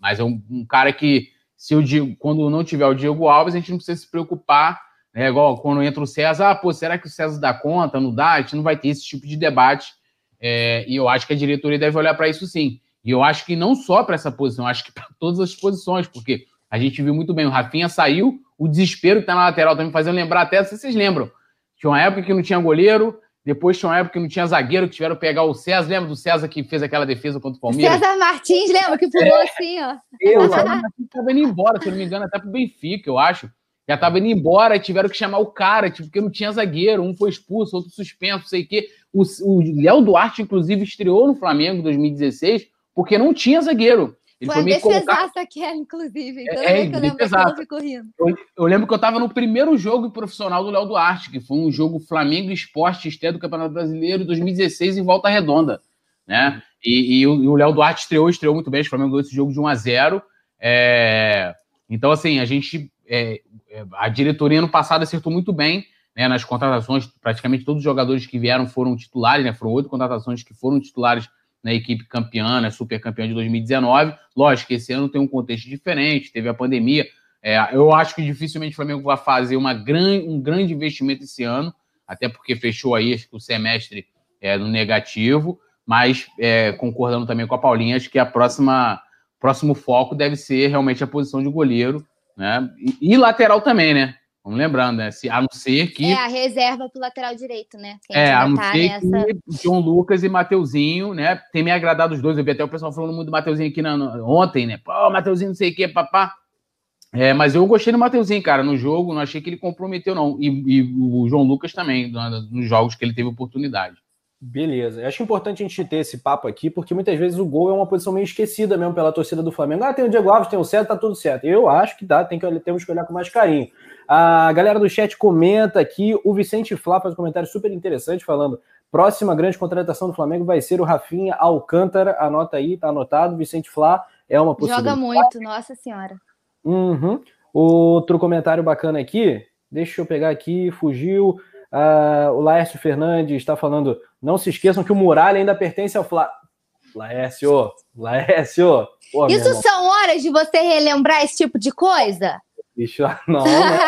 Mas é um, um cara que, se o quando não tiver o Diego Alves, a gente não precisa se preocupar, né? Igual quando entra o César, ah, pô, será que o César dá conta? Não dá? A gente não vai ter esse tipo de debate. É, e eu acho que a diretoria deve olhar para isso sim. E eu acho que não só para essa posição, acho que para todas as posições, porque a gente viu muito bem, o Rafinha saiu, o desespero que está na lateral também fazendo lembrar até, se vocês lembram, tinha uma época que não tinha goleiro, depois tinha uma época que não tinha zagueiro, que tiveram que pegar o César, lembra do César que fez aquela defesa contra o Palmeiras? César Martins, lembra, que pulou é, assim, ó. Eu, estava indo embora, se eu não me engano, até pro Benfica, eu acho. Já estava indo embora, tiveram que chamar o cara, tipo, porque não tinha zagueiro, um foi expulso, outro suspenso, não sei o quê. O Léo Duarte, inclusive, estreou no Flamengo em 2016, porque não tinha zagueiro. Ele foi, foi meio colocar... aquela, inclusive. Toda é, que eu lembro eu fico rindo. Eu, eu, lembro que eu estava no primeiro jogo profissional do Léo Duarte, que foi um jogo Flamengo Esporte, estreia do Campeonato Brasileiro 2016 em Volta Redonda. Né? E, e o Léo Duarte estreou, estreou muito bem, o Flamengo ganhou esse jogo de 1 a 0 é... Então, assim, a gente. É, é, a diretoria no passado acertou muito bem né, nas contratações. Praticamente todos os jogadores que vieram foram titulares, né? Foram oito contratações que foram titulares na equipe campeã, né, super campeã de 2019. Lógico que esse ano tem um contexto diferente, teve a pandemia. É, eu acho que dificilmente o Flamengo vai fazer uma gran, um grande investimento esse ano, até porque fechou aí o semestre é, no negativo, mas é, concordando também com a Paulinha, acho que a próxima próximo foco deve ser realmente a posição de goleiro, né? E, e lateral também, né? Vamos lembrando, né? Se, a não ser que. É a reserva pro lateral direito, né? É, a não tá ser nessa... que João Lucas e Mateuzinho, né? Tem me agradado os dois. Eu vi até o pessoal falando muito do Mateuzinho aqui na, no, ontem, né? Pô, Mateuzinho não sei o que, papá. É, mas eu gostei do Mateuzinho, cara, no jogo. Não achei que ele comprometeu, não. E, e o João Lucas também, nos jogos que ele teve oportunidade. Beleza. Eu acho importante a gente ter esse papo aqui, porque muitas vezes o gol é uma posição meio esquecida mesmo pela torcida do Flamengo. Ah, tem o Diego Alves, tem o César, tá tudo certo. Eu acho que dá, tem que, temos que olhar com mais carinho. A galera do chat comenta aqui, o Vicente Flá faz um comentário super interessante falando: próxima grande contratação do Flamengo vai ser o Rafinha Alcântara. Anota aí, tá anotado. Vicente Flá é uma possibilidade. Joga muito, nossa senhora. Uhum. Outro comentário bacana aqui, deixa eu pegar aqui, fugiu. Uh, o Laércio Fernandes está falando: não se esqueçam que o Muralha ainda pertence ao Flá. Laércio, Laércio. Pô, Isso são horas de você relembrar esse tipo de coisa? Bicho, não, né?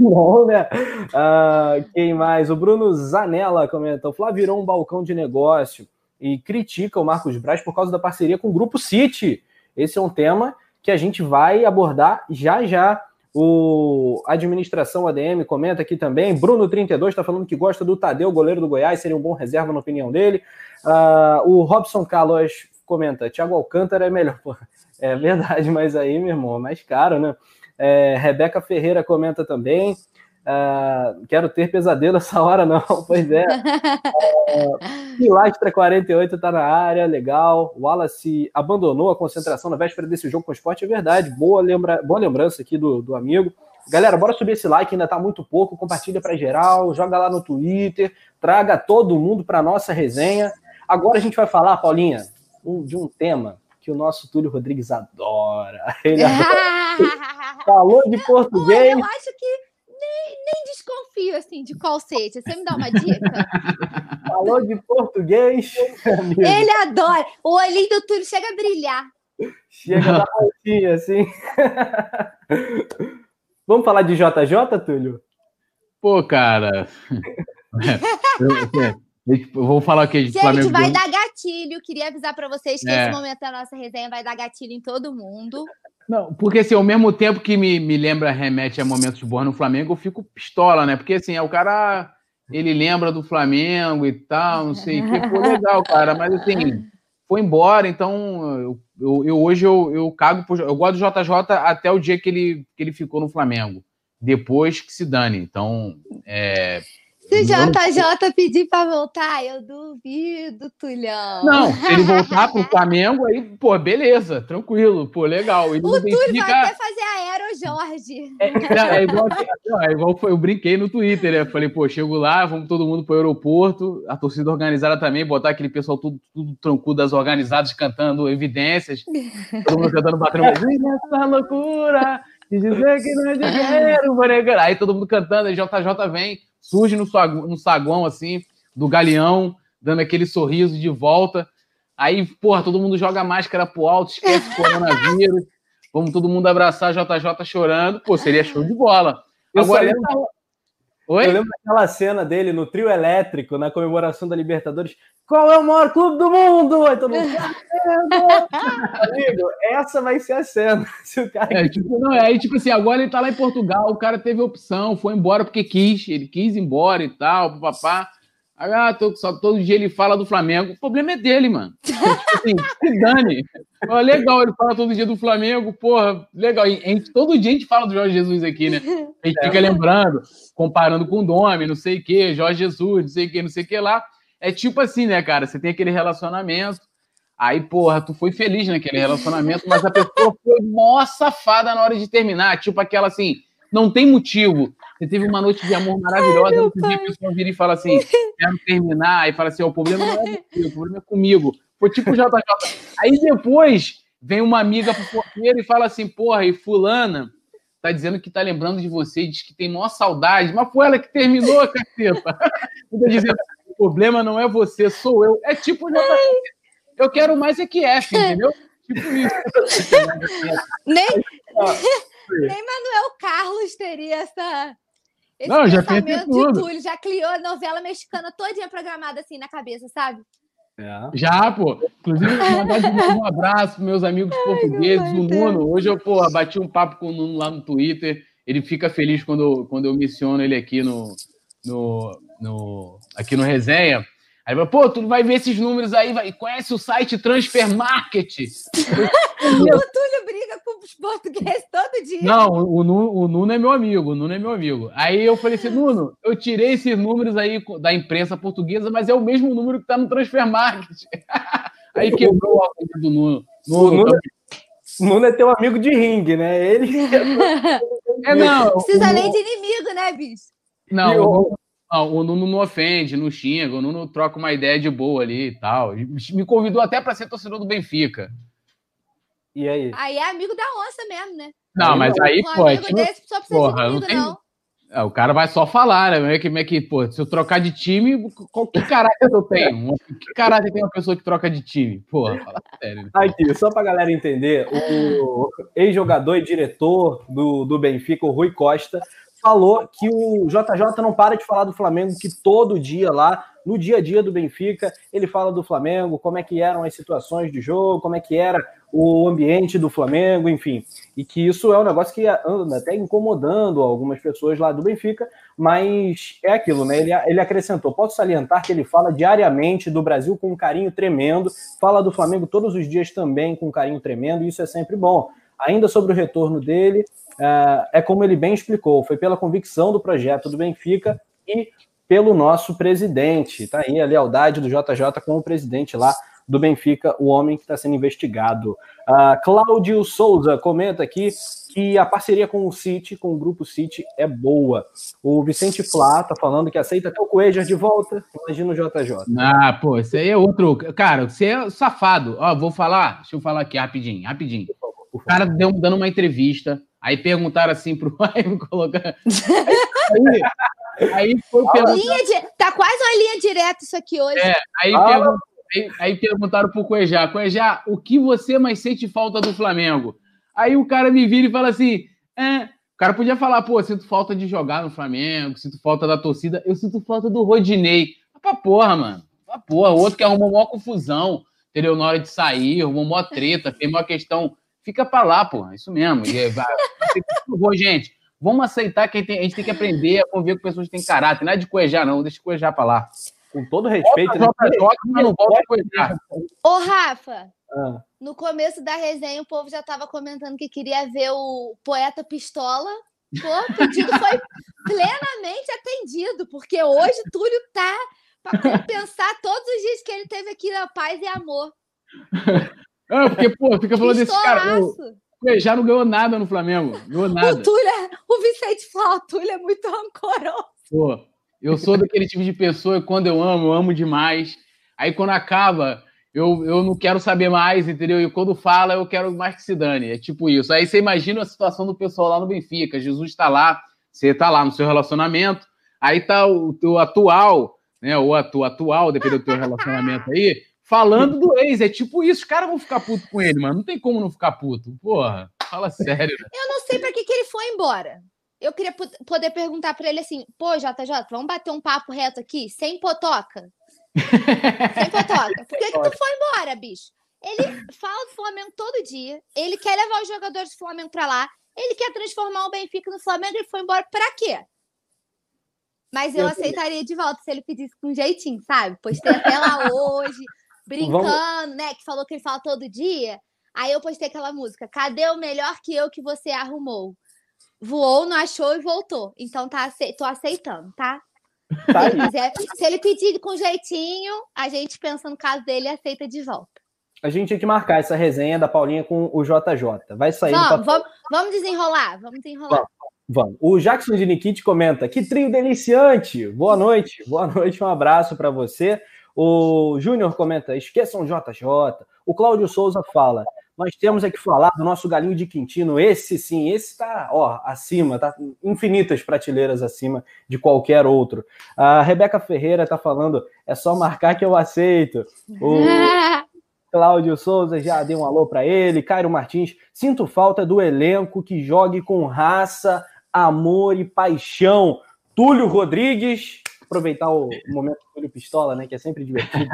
não, né? Uh, quem mais? O Bruno Zanella comentou: Flávio virou um balcão de negócio e critica o Marcos Braz por causa da parceria com o Grupo City. Esse é um tema que a gente vai abordar já já. O administração ADM comenta aqui também. Bruno32 está falando que gosta do Tadeu, goleiro do Goiás, seria um bom reserva na opinião dele. Uh, o Robson Carlos comenta: Thiago Alcântara é melhor. É verdade, mas aí, meu irmão, é mais caro, né? É, Rebeca Ferreira comenta também. Uh, quero ter pesadelo essa hora, não. Pois é. Uh, Pilastra 48 está na área, legal. O Wallace abandonou a concentração na véspera desse jogo com o esporte, é verdade. Boa, lembra... Boa lembrança aqui do, do amigo. Galera, bora subir esse like, ainda tá muito pouco. Compartilha para geral, joga lá no Twitter, traga todo mundo para nossa resenha. Agora a gente vai falar, Paulinha, um, de um tema que o nosso Túlio Rodrigues adora. Ele adora. Falou de português. eu acho que nem, nem desconfio assim de qual seja. Você me dá uma dica? Falou de português. Ele adora. O olhinho do Túlio chega a brilhar. Chega da rotinha, assim. Vamos falar de JJ, Túlio? Pô, cara. É, eu vou falar aqui de Gente, Flamengo. vai dar gatilho. Queria avisar para vocês que é. esse momento da nossa resenha vai dar gatilho em todo mundo. Não, porque assim, ao mesmo tempo que me, me lembra, remete a momentos boa no Flamengo, eu fico pistola, né? Porque assim, é o cara, ele lembra do Flamengo e tal, não sei o que, pô, legal, cara, mas assim, foi embora, então eu, eu, eu hoje eu, eu cago, por, eu gosto do JJ até o dia que ele, que ele ficou no Flamengo, depois que se dane, então, é, se o JJ pedir para voltar, eu duvido, Tulhão. Não, se ele voltar pro Flamengo, aí, pô, beleza, tranquilo, pô, legal. Ele o Túlio vai até fazer Aero Jorge. É, é, é igual, é igual eu brinquei no Twitter, né? Falei, pô, chego lá, vamos todo mundo pro aeroporto, a torcida organizada também, botar aquele pessoal tudo, tudo tranquilo das organizadas cantando evidências, todo mundo cantando batendo essa loucura de dizer que não é dinheiro, Aí todo mundo cantando, aí JJ vem surge no, no saguão, assim, do galeão, dando aquele sorriso de volta. Aí, porra, todo mundo joga a máscara pro alto, esquece o coronavírus. Vamos todo mundo abraçar JJ chorando. Pô, seria show de bola. Eu Agora, lembro, Oi? eu lembro daquela cena dele no trio elétrico, na comemoração da Libertadores. Qual é o maior clube do mundo? Aí todo mundo. Amigo, essa vai ser a cena. Se o cara... é, tipo, não, é, tipo assim, agora ele tá lá em Portugal, o cara teve opção, foi embora porque quis, ele quis ir embora e tal, papá. Aí, ah, tô, só, todo dia ele fala do Flamengo. O problema é dele, mano. tipo assim, se dane. Ó, legal, ele fala todo dia do Flamengo, porra, legal. gente, todo dia a gente fala do Jorge Jesus aqui, né? A gente fica lembrando, comparando com o nome, não sei o quê, Jorge Jesus, não sei o quê, não sei o que lá. É tipo assim, né, cara? Você tem aquele relacionamento, aí, porra, tu foi feliz naquele relacionamento, mas a pessoa foi mó safada na hora de terminar. Tipo aquela assim, não tem motivo. Você teve uma noite de amor maravilhosa, outro dia a pessoa vira e fala assim, quero terminar, e fala assim, o problema não é você, o problema é comigo. Foi tipo JJ. Aí depois vem uma amiga pro porteiro e fala assim, porra, e fulana tá dizendo que tá lembrando de você, diz que tem maior saudade, mas foi ela que terminou, caceta. Tá dizendo, problema não é você, sou eu. É tipo, eu quero mais é que F, entendeu? Tipo isso. nem, nem Manuel Carlos teria essa. Esse não, já pensamento de Túlio, já criou a novela mexicana todinha programada assim na cabeça, sabe? É. Já, pô. Inclusive, mandar um abraço para meus amigos Ai, portugueses, o Nuno. Hoje eu, pô, bati um papo com o Nuno lá no Twitter. Ele fica feliz quando, quando eu menciono ele aqui no, no, no, aqui no Resenha. Aí ele pô, tu vai ver esses números aí, vai, conhece o site Transfer Market. o Túlio briga com os portugueses todo dia. Não, o, o, o Nuno é meu amigo, o Nuno é meu amigo. Aí eu falei assim, Nuno, eu tirei esses números aí da imprensa portuguesa, mas é o mesmo número que está no Transfer Market. aí quebrou o argumento do Nuno. Nuno, o Nuno, é, Nuno é teu amigo de ringue, né? Ele. é, não. Precisa nem de inimigo, né, bicho? Não, não, o Nuno não ofende, não xinga, o Nuno troca uma ideia de boa ali e tal. Me convidou até para ser torcedor do Benfica. E aí? Aí é amigo da onça mesmo, né? Não, aí, mas aí, um pô. Amigo desse só precisa porra, não, tem... não. É, o cara vai só falar, né? Como é que, como é que, pô, se eu trocar de time, qual, que caráter eu tenho? Que caráter tem uma pessoa que troca de time? Porra, fala sério. Né? Aqui, só pra galera entender, o ex-jogador e diretor do, do Benfica, o Rui Costa, falou que o JJ não para de falar do Flamengo, que todo dia lá, no dia a dia do Benfica, ele fala do Flamengo, como é que eram as situações de jogo, como é que era o ambiente do Flamengo, enfim. E que isso é um negócio que anda até incomodando algumas pessoas lá do Benfica, mas é aquilo, né? Ele, ele acrescentou: posso salientar que ele fala diariamente do Brasil com um carinho tremendo, fala do Flamengo todos os dias também com um carinho tremendo, e isso é sempre bom. Ainda sobre o retorno dele, é, é como ele bem explicou, foi pela convicção do projeto do Benfica e pelo nosso presidente. Tá aí a lealdade do JJ com o presidente lá do Benfica, o homem que está sendo investigado. Uh, Cláudio Souza comenta aqui que a parceria com o City, com o grupo City, é boa. O Vicente Flá tá falando que aceita até o Coelho de volta. Imagina o JJ. Ah, pô, esse aí é outro. Cara, você é safado. Ó, vou falar, deixa eu falar aqui rapidinho, rapidinho. O cara deu, dando uma entrevista Aí perguntaram assim pro Ivan colocar. Aí, aí foi perguntar... de... Tá quase uma linha direta isso aqui hoje. É, aí, ah. pergun... aí, aí, perguntaram pro Cuejá, Cuejá, o que você mais sente falta do Flamengo? Aí o cara me vira e fala assim: é, o cara podia falar, pô, sinto falta de jogar no Flamengo, sinto falta da torcida, eu sinto falta do Rodinei. Pra porra, mano. Pra porra, o outro que arrumou uma confusão, entendeu? Na hora de sair, arrumou uma treta, fez uma questão fica para lá, pô. Isso mesmo. E, vai, vai, gente, vamos aceitar que a gente, tem, a gente tem que aprender a conviver com pessoas que têm caráter. Não é de coejar, não. Deixa coejar para lá. Com todo respeito. Volta, né? volta, mas não volta a coejar. Ô, Rafa, ah. no começo da resenha, o povo já estava comentando que queria ver o poeta Pistola. Pô, o pedido foi plenamente atendido, porque hoje Túlio tá para compensar todos os dias que ele teve aqui na paz e amor. Ah, porque, pô, fica falando desse cara. O já não ganhou nada no Flamengo. Ganhou nada. O Túlio, é, o Vicente fala, o Túlio é muito rancoroso. Pô, eu sou daquele tipo de pessoa quando eu amo, eu amo demais. Aí quando acaba, eu, eu não quero saber mais, entendeu? E quando fala, eu quero mais que se dane. É tipo isso. Aí você imagina a situação do pessoal lá no Benfica. Jesus está lá, você está lá no seu relacionamento, aí tá o teu atual, né? O atual, dependendo do teu relacionamento aí, falando do ex. É tipo isso, os caras vão ficar puto com ele, mano. Não tem como não ficar puto. Porra, fala sério. Né? Eu não sei para que, que ele foi embora. Eu queria poder perguntar para ele assim: pô, JJ, vamos bater um papo reto aqui, sem potoca? sem potoca. Por que, que tu foi embora, bicho? Ele fala do Flamengo todo dia. Ele quer levar os jogadores do Flamengo para lá. Ele quer transformar o Benfica no Flamengo. Ele foi embora para quê? Mas eu aceitaria de volta se ele pedisse com jeitinho, sabe? Postei até lá hoje brincando, Vamos... né? Que falou que ele fala todo dia. Aí eu postei aquela música: Cadê o melhor que eu que você arrumou? Voou, não achou e voltou. Então tá, tô aceitando, tá? tá se, ele quiser, se ele pedir com jeitinho, a gente pensa no caso dele e aceita de volta. A gente tinha que marcar essa resenha da Paulinha com o JJ. Vai sair. Vamos, vamos, vamos desenrolar, vamos desenrolar. Vamos, vamos. O Jackson de Nikit comenta: que trio deliciante! Boa noite, boa noite, um abraço para você. O Júnior comenta: esqueçam JJ. O Cláudio Souza fala: nós temos é que falar do nosso galinho de Quintino. Esse sim, esse está ó, acima, tá infinitas prateleiras acima de qualquer outro. A Rebeca Ferreira está falando: é só marcar que eu aceito. O Cláudio Souza já deu um alô para ele. Cairo Martins: sinto falta do elenco que jogue com raça, amor e paixão. Túlio Rodrigues aproveitar o momento do Túlio Pistola, né? Que é sempre divertido.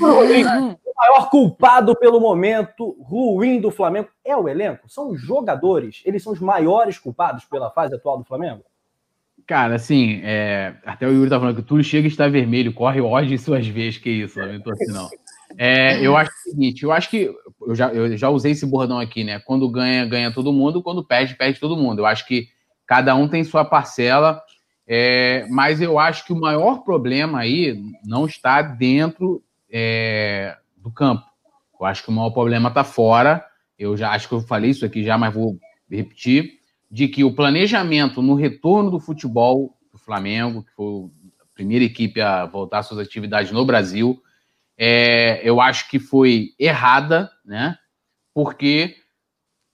Rodrigo, o maior culpado pelo momento ruim do Flamengo é o elenco? São os jogadores? Eles são os maiores culpados pela fase atual do Flamengo? Cara, assim, é... até o Yuri tá falando que o Túlio chega e está vermelho, corre ódio em suas vezes, que isso, não tô assim não. É, eu acho o seguinte, eu acho que eu já, eu já usei esse bordão aqui, né? Quando ganha, ganha todo mundo, quando perde, perde todo mundo. Eu acho que cada um tem sua parcela, é, mas eu acho que o maior problema aí não está dentro é, do campo. Eu acho que o maior problema está fora. Eu já acho que eu falei isso aqui já, mas vou repetir, de que o planejamento no retorno do futebol do Flamengo, que foi a primeira equipe a voltar às suas atividades no Brasil, é, eu acho que foi errada, né? Porque,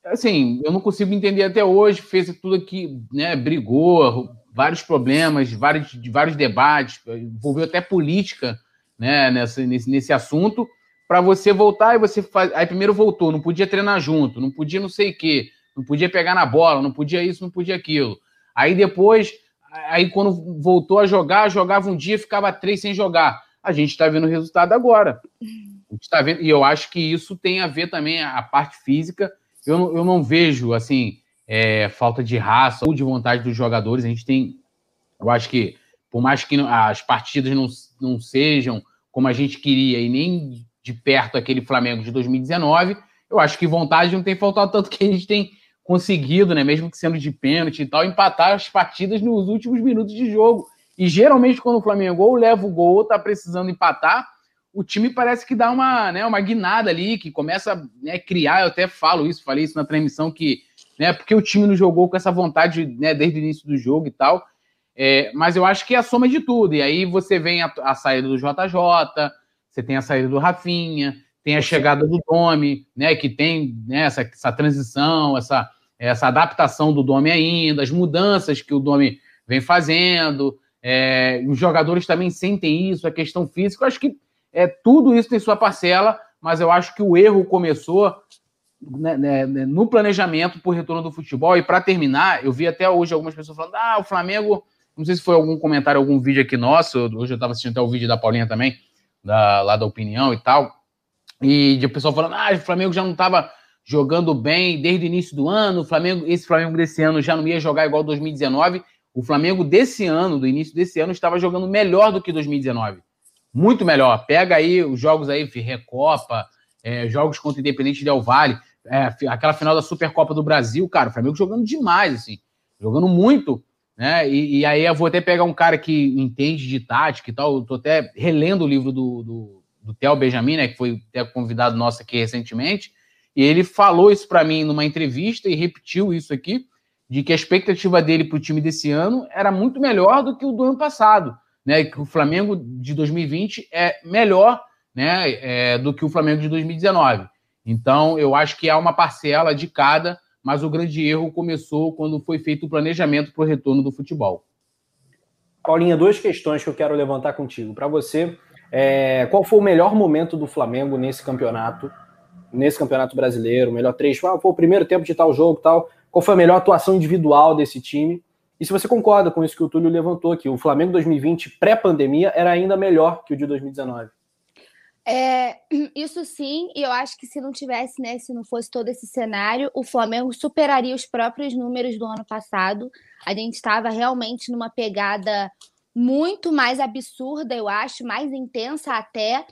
assim, eu não consigo entender até hoje, fez tudo aqui, né? Brigou, vários problemas, vários, vários debates, envolveu até política, né? Nessa, nesse, nesse assunto, para você voltar e você faz. Aí primeiro voltou, não podia treinar junto, não podia não sei o quê, não podia pegar na bola, não podia isso, não podia aquilo. Aí depois, aí quando voltou a jogar, jogava um dia, ficava três sem jogar a gente está vendo o resultado agora. A gente tá vendo, e eu acho que isso tem a ver também a, parte física. Eu eu não vejo assim é, falta de raça ou de vontade dos jogadores. A gente tem, eu acho que por mais que as partidas não, não sejam como a gente queria e nem de perto aquele Flamengo de 2019, eu acho que vontade não tem faltado tanto que a gente tem conseguido, né, mesmo que sendo de pênalti e tal, empatar as partidas nos últimos minutos de jogo. E geralmente, quando o Flamengo ou leva o gol ou tá precisando empatar, o time parece que dá uma, né, uma guinada ali, que começa a né, criar. Eu até falo isso, falei isso na transmissão, que né, porque o time não jogou com essa vontade né, desde o início do jogo e tal. É, mas eu acho que é a soma de tudo. E aí você vem a, a saída do JJ, você tem a saída do Rafinha, tem a chegada do Domi, né, que tem né, essa, essa transição, essa, essa adaptação do Domi ainda, as mudanças que o Domi vem fazendo. É, os jogadores também sentem isso, a questão física. Eu acho que é, tudo isso tem sua parcela, mas eu acho que o erro começou né, né, né no planejamento por retorno do futebol. E para terminar, eu vi até hoje algumas pessoas falando: ah, o Flamengo. Não sei se foi algum comentário, algum vídeo aqui nosso. Hoje eu estava assistindo até o vídeo da Paulinha também, da, lá da opinião e tal. E de pessoal falando: ah, o Flamengo já não estava jogando bem desde o início do ano. O Flamengo, esse Flamengo desse ano já não ia jogar igual 2019. O Flamengo desse ano, do início desse ano, estava jogando melhor do que 2019. Muito melhor. Pega aí os jogos aí, Recopa, é, jogos contra Independente Del Vale, é, aquela final da Supercopa do Brasil, cara, o Flamengo jogando demais, assim, jogando muito, né? E, e, aí eu vou até pegar um cara que entende de tática e tal, eu tô até relendo o livro do, do, do Theo Benjamin, né, que foi até convidado nosso aqui recentemente, e ele falou isso para mim numa entrevista e repetiu isso aqui, de que a expectativa dele para o time desse ano era muito melhor do que o do ano passado, né? Que o Flamengo de 2020 é melhor, né? É, do que o Flamengo de 2019. Então, eu acho que há uma parcela de cada, mas o grande erro começou quando foi feito o planejamento para o retorno do futebol. Paulinha, duas questões que eu quero levantar contigo. Para você, é, qual foi o melhor momento do Flamengo nesse campeonato? Nesse campeonato brasileiro, melhor três, qual foi o primeiro tempo de tal jogo, tal. Qual foi a melhor atuação individual desse time? E se você concorda com isso que o Túlio levantou aqui, o Flamengo 2020 pré-pandemia era ainda melhor que o de 2019. É, isso sim, e eu acho que se não tivesse, né, se não fosse todo esse cenário, o Flamengo superaria os próprios números do ano passado. A gente estava realmente numa pegada muito mais absurda, eu acho, mais intensa até.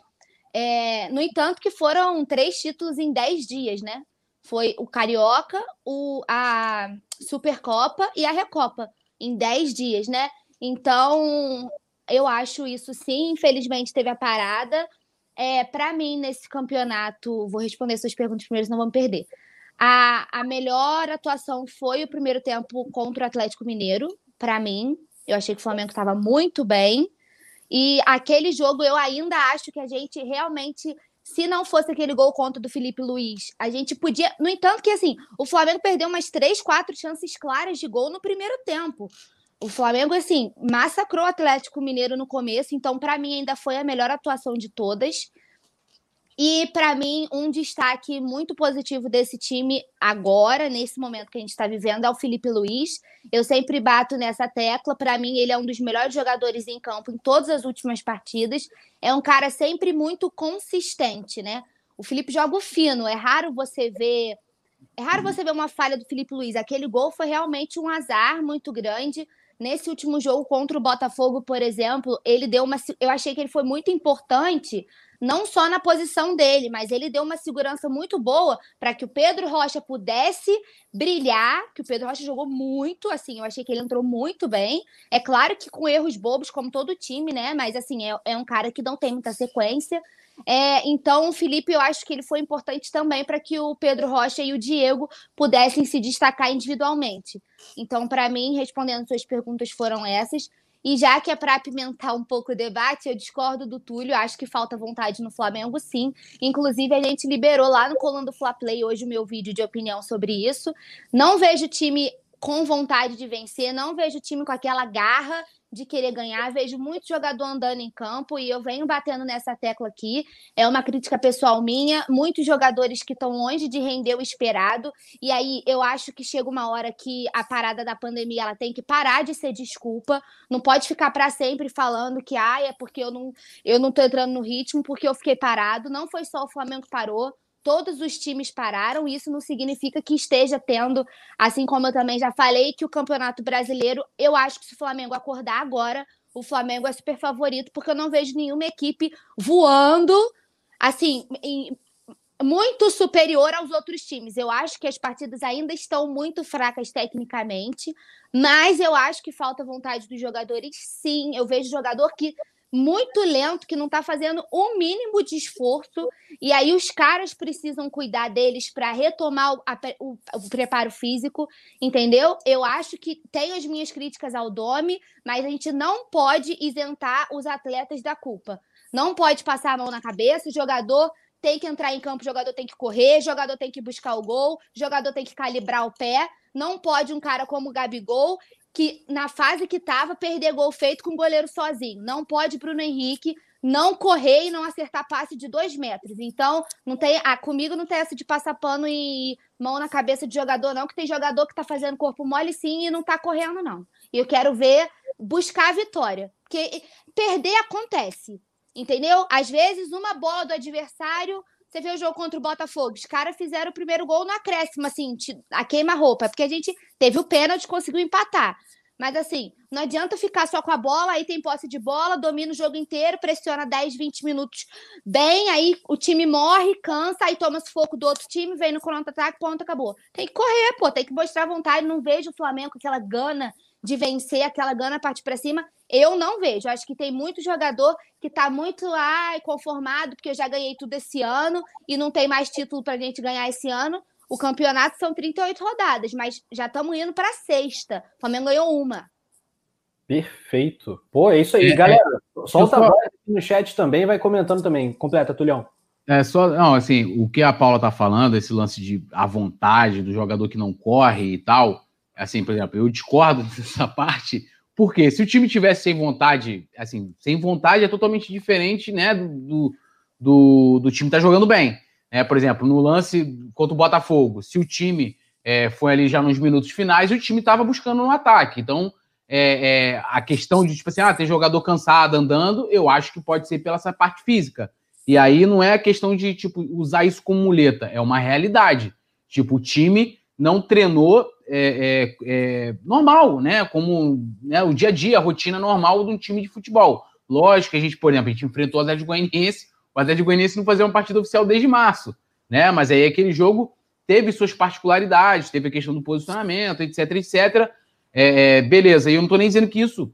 É, no entanto, que foram três títulos em dez dias, né? Foi o Carioca, o, a Supercopa e a Recopa em 10 dias, né? Então, eu acho isso sim. Infelizmente, teve a parada. É, para mim, nesse campeonato, vou responder suas perguntas primeiro, senão vamos perder. A, a melhor atuação foi o primeiro tempo contra o Atlético Mineiro, para mim. Eu achei que o Flamengo estava muito bem. E aquele jogo, eu ainda acho que a gente realmente se não fosse aquele gol contra do Felipe Luiz, a gente podia. No entanto, que assim, o Flamengo perdeu umas três, quatro chances claras de gol no primeiro tempo. O Flamengo, assim, massacrou o Atlético Mineiro no começo, então, para mim, ainda foi a melhor atuação de todas. E, para mim, um destaque muito positivo desse time agora, nesse momento que a gente está vivendo, é o Felipe Luiz. Eu sempre bato nessa tecla. Para mim, ele é um dos melhores jogadores em campo em todas as últimas partidas. É um cara sempre muito consistente, né? O Felipe joga fino. É raro você ver. É raro você ver uma falha do Felipe Luiz. Aquele gol foi realmente um azar muito grande. Nesse último jogo contra o Botafogo, por exemplo, ele deu uma. Eu achei que ele foi muito importante não só na posição dele, mas ele deu uma segurança muito boa para que o Pedro Rocha pudesse brilhar, que o Pedro Rocha jogou muito, assim, eu achei que ele entrou muito bem. É claro que com erros bobos, como todo time, né? Mas assim, é, é um cara que não tem muita sequência. É, então, o Felipe, eu acho que ele foi importante também para que o Pedro Rocha e o Diego pudessem se destacar individualmente. Então, para mim, respondendo suas perguntas, foram essas. E já que é para apimentar um pouco o debate, eu discordo do Túlio, acho que falta vontade no Flamengo, sim. Inclusive, a gente liberou lá no Colando do Fla Play hoje o meu vídeo de opinião sobre isso. Não vejo o time com vontade de vencer, não vejo o time com aquela garra de querer ganhar. Vejo muito jogador andando em campo e eu venho batendo nessa tecla aqui. É uma crítica pessoal minha. Muitos jogadores que estão longe de render o esperado. E aí eu acho que chega uma hora que a parada da pandemia ela tem que parar de ser desculpa. Não pode ficar para sempre falando que ah, é porque eu não, eu não tô entrando no ritmo, porque eu fiquei parado. Não foi só o Flamengo que parou todos os times pararam, isso não significa que esteja tendo, assim como eu também já falei, que o Campeonato Brasileiro, eu acho que se o Flamengo acordar agora, o Flamengo é super favorito, porque eu não vejo nenhuma equipe voando, assim, em, muito superior aos outros times. Eu acho que as partidas ainda estão muito fracas tecnicamente, mas eu acho que falta vontade dos jogadores, sim. Eu vejo jogador que muito lento, que não está fazendo o mínimo de esforço. E aí os caras precisam cuidar deles para retomar o, a, o, o, preparo físico, entendeu? Eu acho que tem as minhas críticas ao Domi, mas a gente não pode isentar os atletas da culpa. Não pode passar a mão na cabeça, o jogador tem que entrar em campo, jogador tem que correr, jogador tem que buscar o gol, jogador tem que calibrar o pé. Não pode um cara como o Gabigol que na fase que estava, perder gol feito com o goleiro sozinho. Não pode Bruno Henrique não correr e não acertar passe de dois metros. Então, não tem. Ah, comigo não tem essa de passar pano e mão na cabeça de jogador, não, que tem jogador que tá fazendo corpo mole sim e não tá correndo, não. E eu quero ver buscar a vitória. Porque perder acontece. Entendeu? Às vezes, uma bola do adversário você vê o jogo contra o Botafogo, os caras fizeram o primeiro gol no acréscimo, assim, a queima-roupa, porque a gente teve o pênalti, conseguiu empatar. Mas assim, não adianta ficar só com a bola, aí tem posse de bola, domina o jogo inteiro, pressiona 10, 20 minutos bem, aí o time morre, cansa, aí toma sufoco do outro time, vem no contra-ataque, ponto, acabou. Tem que correr, pô, tem que mostrar vontade. Não vejo o Flamengo com aquela gana de vencer, aquela gana partir para cima. Eu não vejo. Acho que tem muito jogador que está muito ai, conformado, porque eu já ganhei tudo esse ano e não tem mais título para a gente ganhar esse ano. O campeonato são 38 rodadas, mas já estamos indo para a sexta. O Flamengo ganhou uma. Perfeito. Pô, é isso aí, é, galera. Solta a voz aqui no chat também, vai comentando também. Completa, Tulhão. É só, não, assim, o que a Paula tá falando, esse lance de a vontade do jogador que não corre e tal, assim, por exemplo, eu discordo dessa parte, porque se o time tivesse sem vontade, assim, sem vontade é totalmente diferente, né, do, do, do time tá jogando bem. É, por exemplo, no lance contra o Botafogo, se o time é, foi ali já nos minutos finais, o time estava buscando um ataque. Então, é, é, a questão de, tipo assim, ah, ter jogador cansado andando, eu acho que pode ser pela essa parte física. E aí não é a questão de, tipo, usar isso como muleta, é uma realidade. Tipo, o time não treinou é, é, é, normal, né? Como né, o dia a dia, a rotina normal de um time de futebol. Lógico que a gente, por exemplo, a gente enfrentou o Atlético Goianiense, o Atlético Goianiense não fazia uma partida oficial desde março, né? Mas aí aquele jogo teve suas particularidades, teve a questão do posicionamento, etc, etc. É, é, beleza, e eu não estou nem dizendo que isso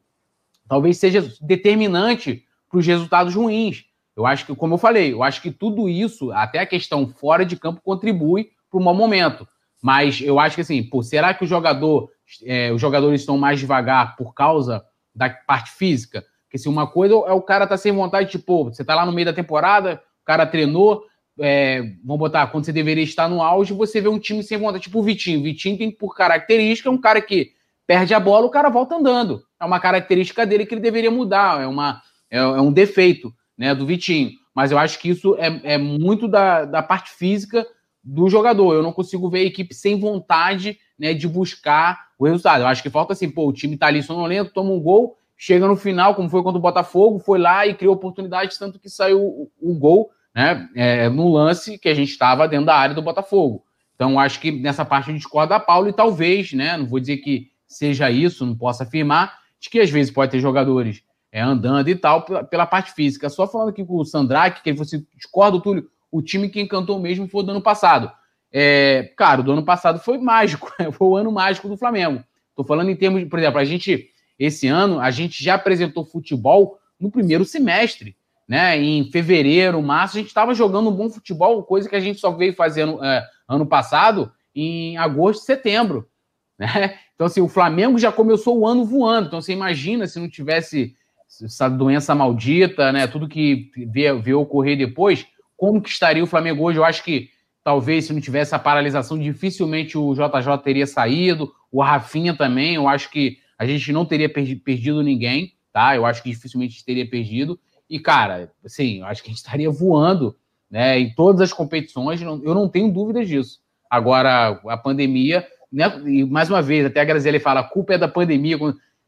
talvez seja determinante para os resultados ruins. Eu acho que, como eu falei, eu acho que tudo isso, até a questão fora de campo, contribui para o mau momento. Mas eu acho que assim, pô, será que o jogador, é, os jogadores estão mais devagar por causa da parte física? Porque se uma coisa é o cara tá sem vontade, tipo, você tá lá no meio da temporada, o cara treinou, é, vamos botar, quando você deveria estar no auge, você vê um time sem vontade, tipo o Vitinho. O Vitinho tem por característica um cara que perde a bola, o cara volta andando. É uma característica dele que ele deveria mudar, é, uma, é, é um defeito né, do Vitinho. mas eu acho que isso é, é muito da, da parte física do jogador. Eu não consigo ver a equipe sem vontade né, de buscar o resultado. Eu acho que falta assim, pô, o time tá ali sonolento, toma um gol, chega no final, como foi contra o Botafogo, foi lá e criou oportunidades, tanto que saiu o, o gol né, é, no lance que a gente estava dentro da área do Botafogo. Então, acho que nessa parte a gente discorda da Paulo e talvez, né, não vou dizer que seja isso, não posso afirmar, de que às vezes pode ter jogadores é, andando e tal, pela, pela, parte física. Só falando aqui com o Sandraque, que você discorda, Túlio, o time que encantou mesmo foi do ano passado. É, cara, do ano passado foi mágico, foi o ano mágico do Flamengo. Estou falando em termos, de, por exemplo, a gente, esse ano, a gente já apresentou futebol no primeiro semestre. Né? Em fevereiro, março, a gente estava jogando um bom futebol, coisa que a gente só veio fazendo é, ano passado em agosto, setembro. Né? Então, assim, o Flamengo já começou o ano voando. Então, você imagina se não tivesse essa doença maldita, né? Tudo que veio, ocorrer depois, como que estaria o Flamengo hoje? Eu acho que talvez se não tivesse a paralisação, dificilmente o JJ teria saído, o Rafinha também. Eu acho que a gente não teria perdido ninguém, tá? Eu acho que dificilmente teria perdido. E, cara, assim, eu acho que a gente estaria voando né, em todas as competições, eu não tenho dúvidas disso. Agora, a pandemia, né, e mais uma vez, até a Graziele fala, a culpa é da pandemia.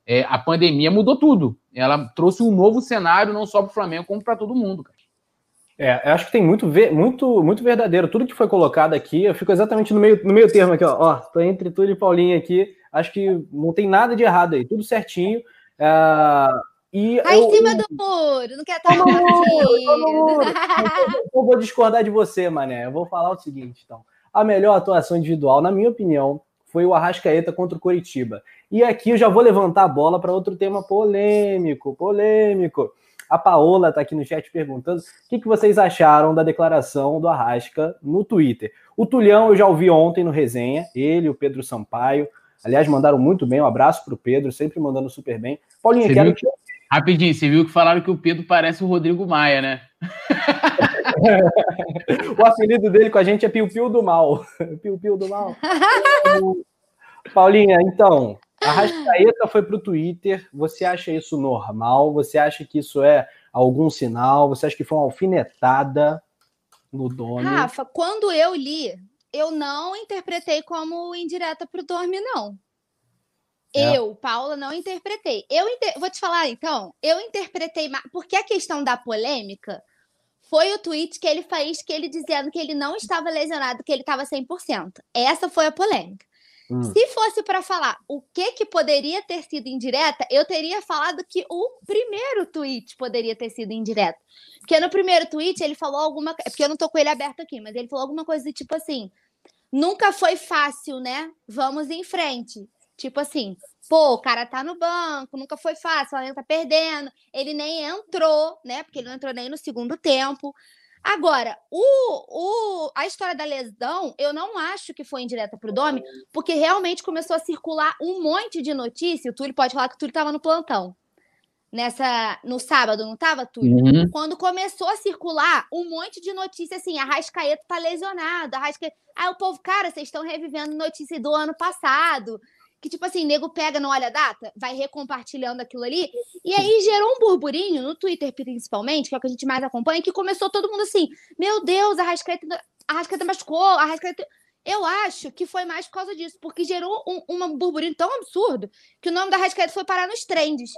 É, a pandemia mudou tudo. Ela trouxe um novo cenário, não só para o Flamengo, como para todo mundo. Cara. É, eu acho que tem muito, muito, muito verdadeiro. Tudo que foi colocado aqui, eu fico exatamente no meio, no meio termo aqui, ó. ó tô entre tudo e Paulinho aqui. Acho que não tem nada de errado aí, tudo certinho. É... E tá eu, em cima do muro, não quer estar no muro. Eu vou discordar de você, Mané. Eu vou falar o seguinte, então. A melhor atuação individual, na minha opinião, foi o Arrascaeta contra o Coritiba. E aqui eu já vou levantar a bola para outro tema polêmico, polêmico. A Paola está aqui no chat perguntando o que, que vocês acharam da declaração do Arrasca no Twitter. O Tulhão eu já ouvi ontem no resenha, ele, o Pedro Sampaio. Aliás, mandaram muito bem. Um abraço para o Pedro, sempre mandando super bem. Paulinha, quero que... Rapidinho, você viu que falaram que o Pedro parece o Rodrigo Maia, né? o apelido dele com a gente é Piu Piu do Mal. Piu Piu do Mal. Paulinha, então, a Rascaeta foi para o Twitter. Você acha isso normal? Você acha que isso é algum sinal? Você acha que foi uma alfinetada no dono? Rafa, quando eu li, eu não interpretei como indireta para o Dorme, não. É. Eu, Paula, não interpretei. Eu inter... vou te falar, então, eu interpretei porque a questão da polêmica foi o tweet que ele fez que ele dizendo que ele não estava lesionado, que ele estava 100%. Essa foi a polêmica. Hum. Se fosse para falar o que que poderia ter sido indireta, eu teria falado que o primeiro tweet poderia ter sido indireto. Porque no primeiro tweet ele falou alguma coisa. Porque eu não tô com ele aberto aqui, mas ele falou alguma coisa do tipo assim: nunca foi fácil, né? Vamos em frente. Tipo assim, pô, o cara tá no banco, nunca foi fácil, o Flamengo tá perdendo. Ele nem entrou, né? Porque ele não entrou nem no segundo tempo. Agora, o, o, a história da lesão, eu não acho que foi indireta para o Domi, porque realmente começou a circular um monte de notícia. O Túlio pode falar que o Túlio estava no plantão. Nessa, no sábado, não estava, Túlio? Uhum. Quando começou a circular um monte de notícia assim, a Rascaeta tá lesionado, a Rascaeta... Aí o povo, cara, vocês estão revivendo notícia do ano passado que, tipo assim, nego pega, não olha a data, vai recompartilhando aquilo ali. E aí gerou um burburinho, no Twitter principalmente, que é o que a gente mais acompanha, que começou todo mundo assim: meu Deus, a Rascaeta, a Rascaeta machucou, a Rascaeta. Eu acho que foi mais por causa disso, porque gerou um, um burburinho tão absurdo que o nome da Rascaeta foi parar nos trends.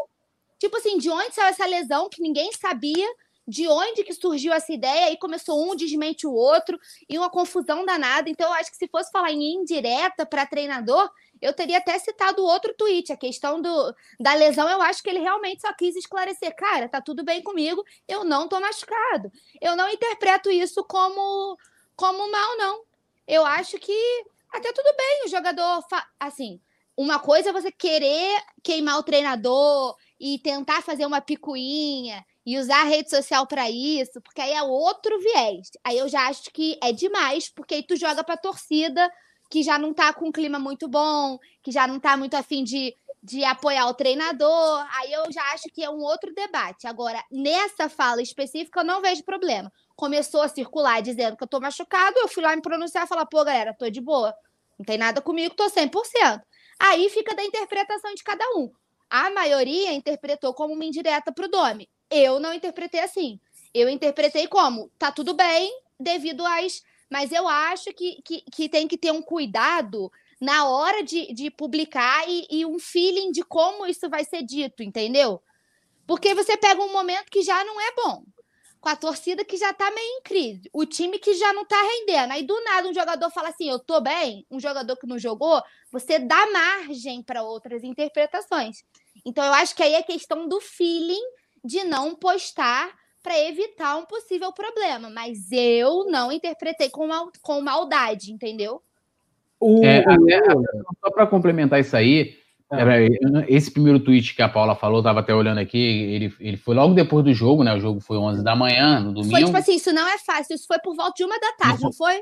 Tipo assim, de onde saiu essa lesão que ninguém sabia, de onde que surgiu essa ideia, e começou um desmente o outro, e uma confusão danada. Então, eu acho que se fosse falar em indireta para treinador, eu teria até citado outro tweet, a questão do, da lesão, eu acho que ele realmente só quis esclarecer, cara, tá tudo bem comigo, eu não tô machucado. Eu não interpreto isso como como mal não. Eu acho que até tudo bem o jogador, assim, uma coisa é você querer queimar o treinador e tentar fazer uma picuinha e usar a rede social para isso, porque aí é outro viés. Aí eu já acho que é demais, porque aí tu joga para torcida que já não está com um clima muito bom, que já não está muito afim de, de apoiar o treinador. Aí eu já acho que é um outro debate. Agora, nessa fala específica, eu não vejo problema. Começou a circular dizendo que eu tô machucado, eu fui lá me pronunciar e falar, pô, galera, tô de boa. Não tem nada comigo, tô 100%. Aí fica da interpretação de cada um. A maioria interpretou como uma indireta pro Domi. Eu não interpretei assim. Eu interpretei como, tá tudo bem, devido às. Mas eu acho que, que, que tem que ter um cuidado na hora de, de publicar e, e um feeling de como isso vai ser dito, entendeu? Porque você pega um momento que já não é bom com a torcida que já tá meio em crise, o time que já não tá rendendo. Aí do nada um jogador fala assim: "Eu tô bem", um jogador que não jogou, você dá margem para outras interpretações. Então eu acho que aí é questão do feeling de não postar para evitar um possível problema, mas eu não interpretei com, mal, com maldade, entendeu? É, até, só para complementar isso aí. Era, esse primeiro tweet que a Paula falou, tava até olhando aqui, ele, ele foi logo depois do jogo, né? O jogo foi 11 da manhã, no domingo. Foi tipo assim, isso não é fácil, isso foi por volta de uma da tarde, não, não foi?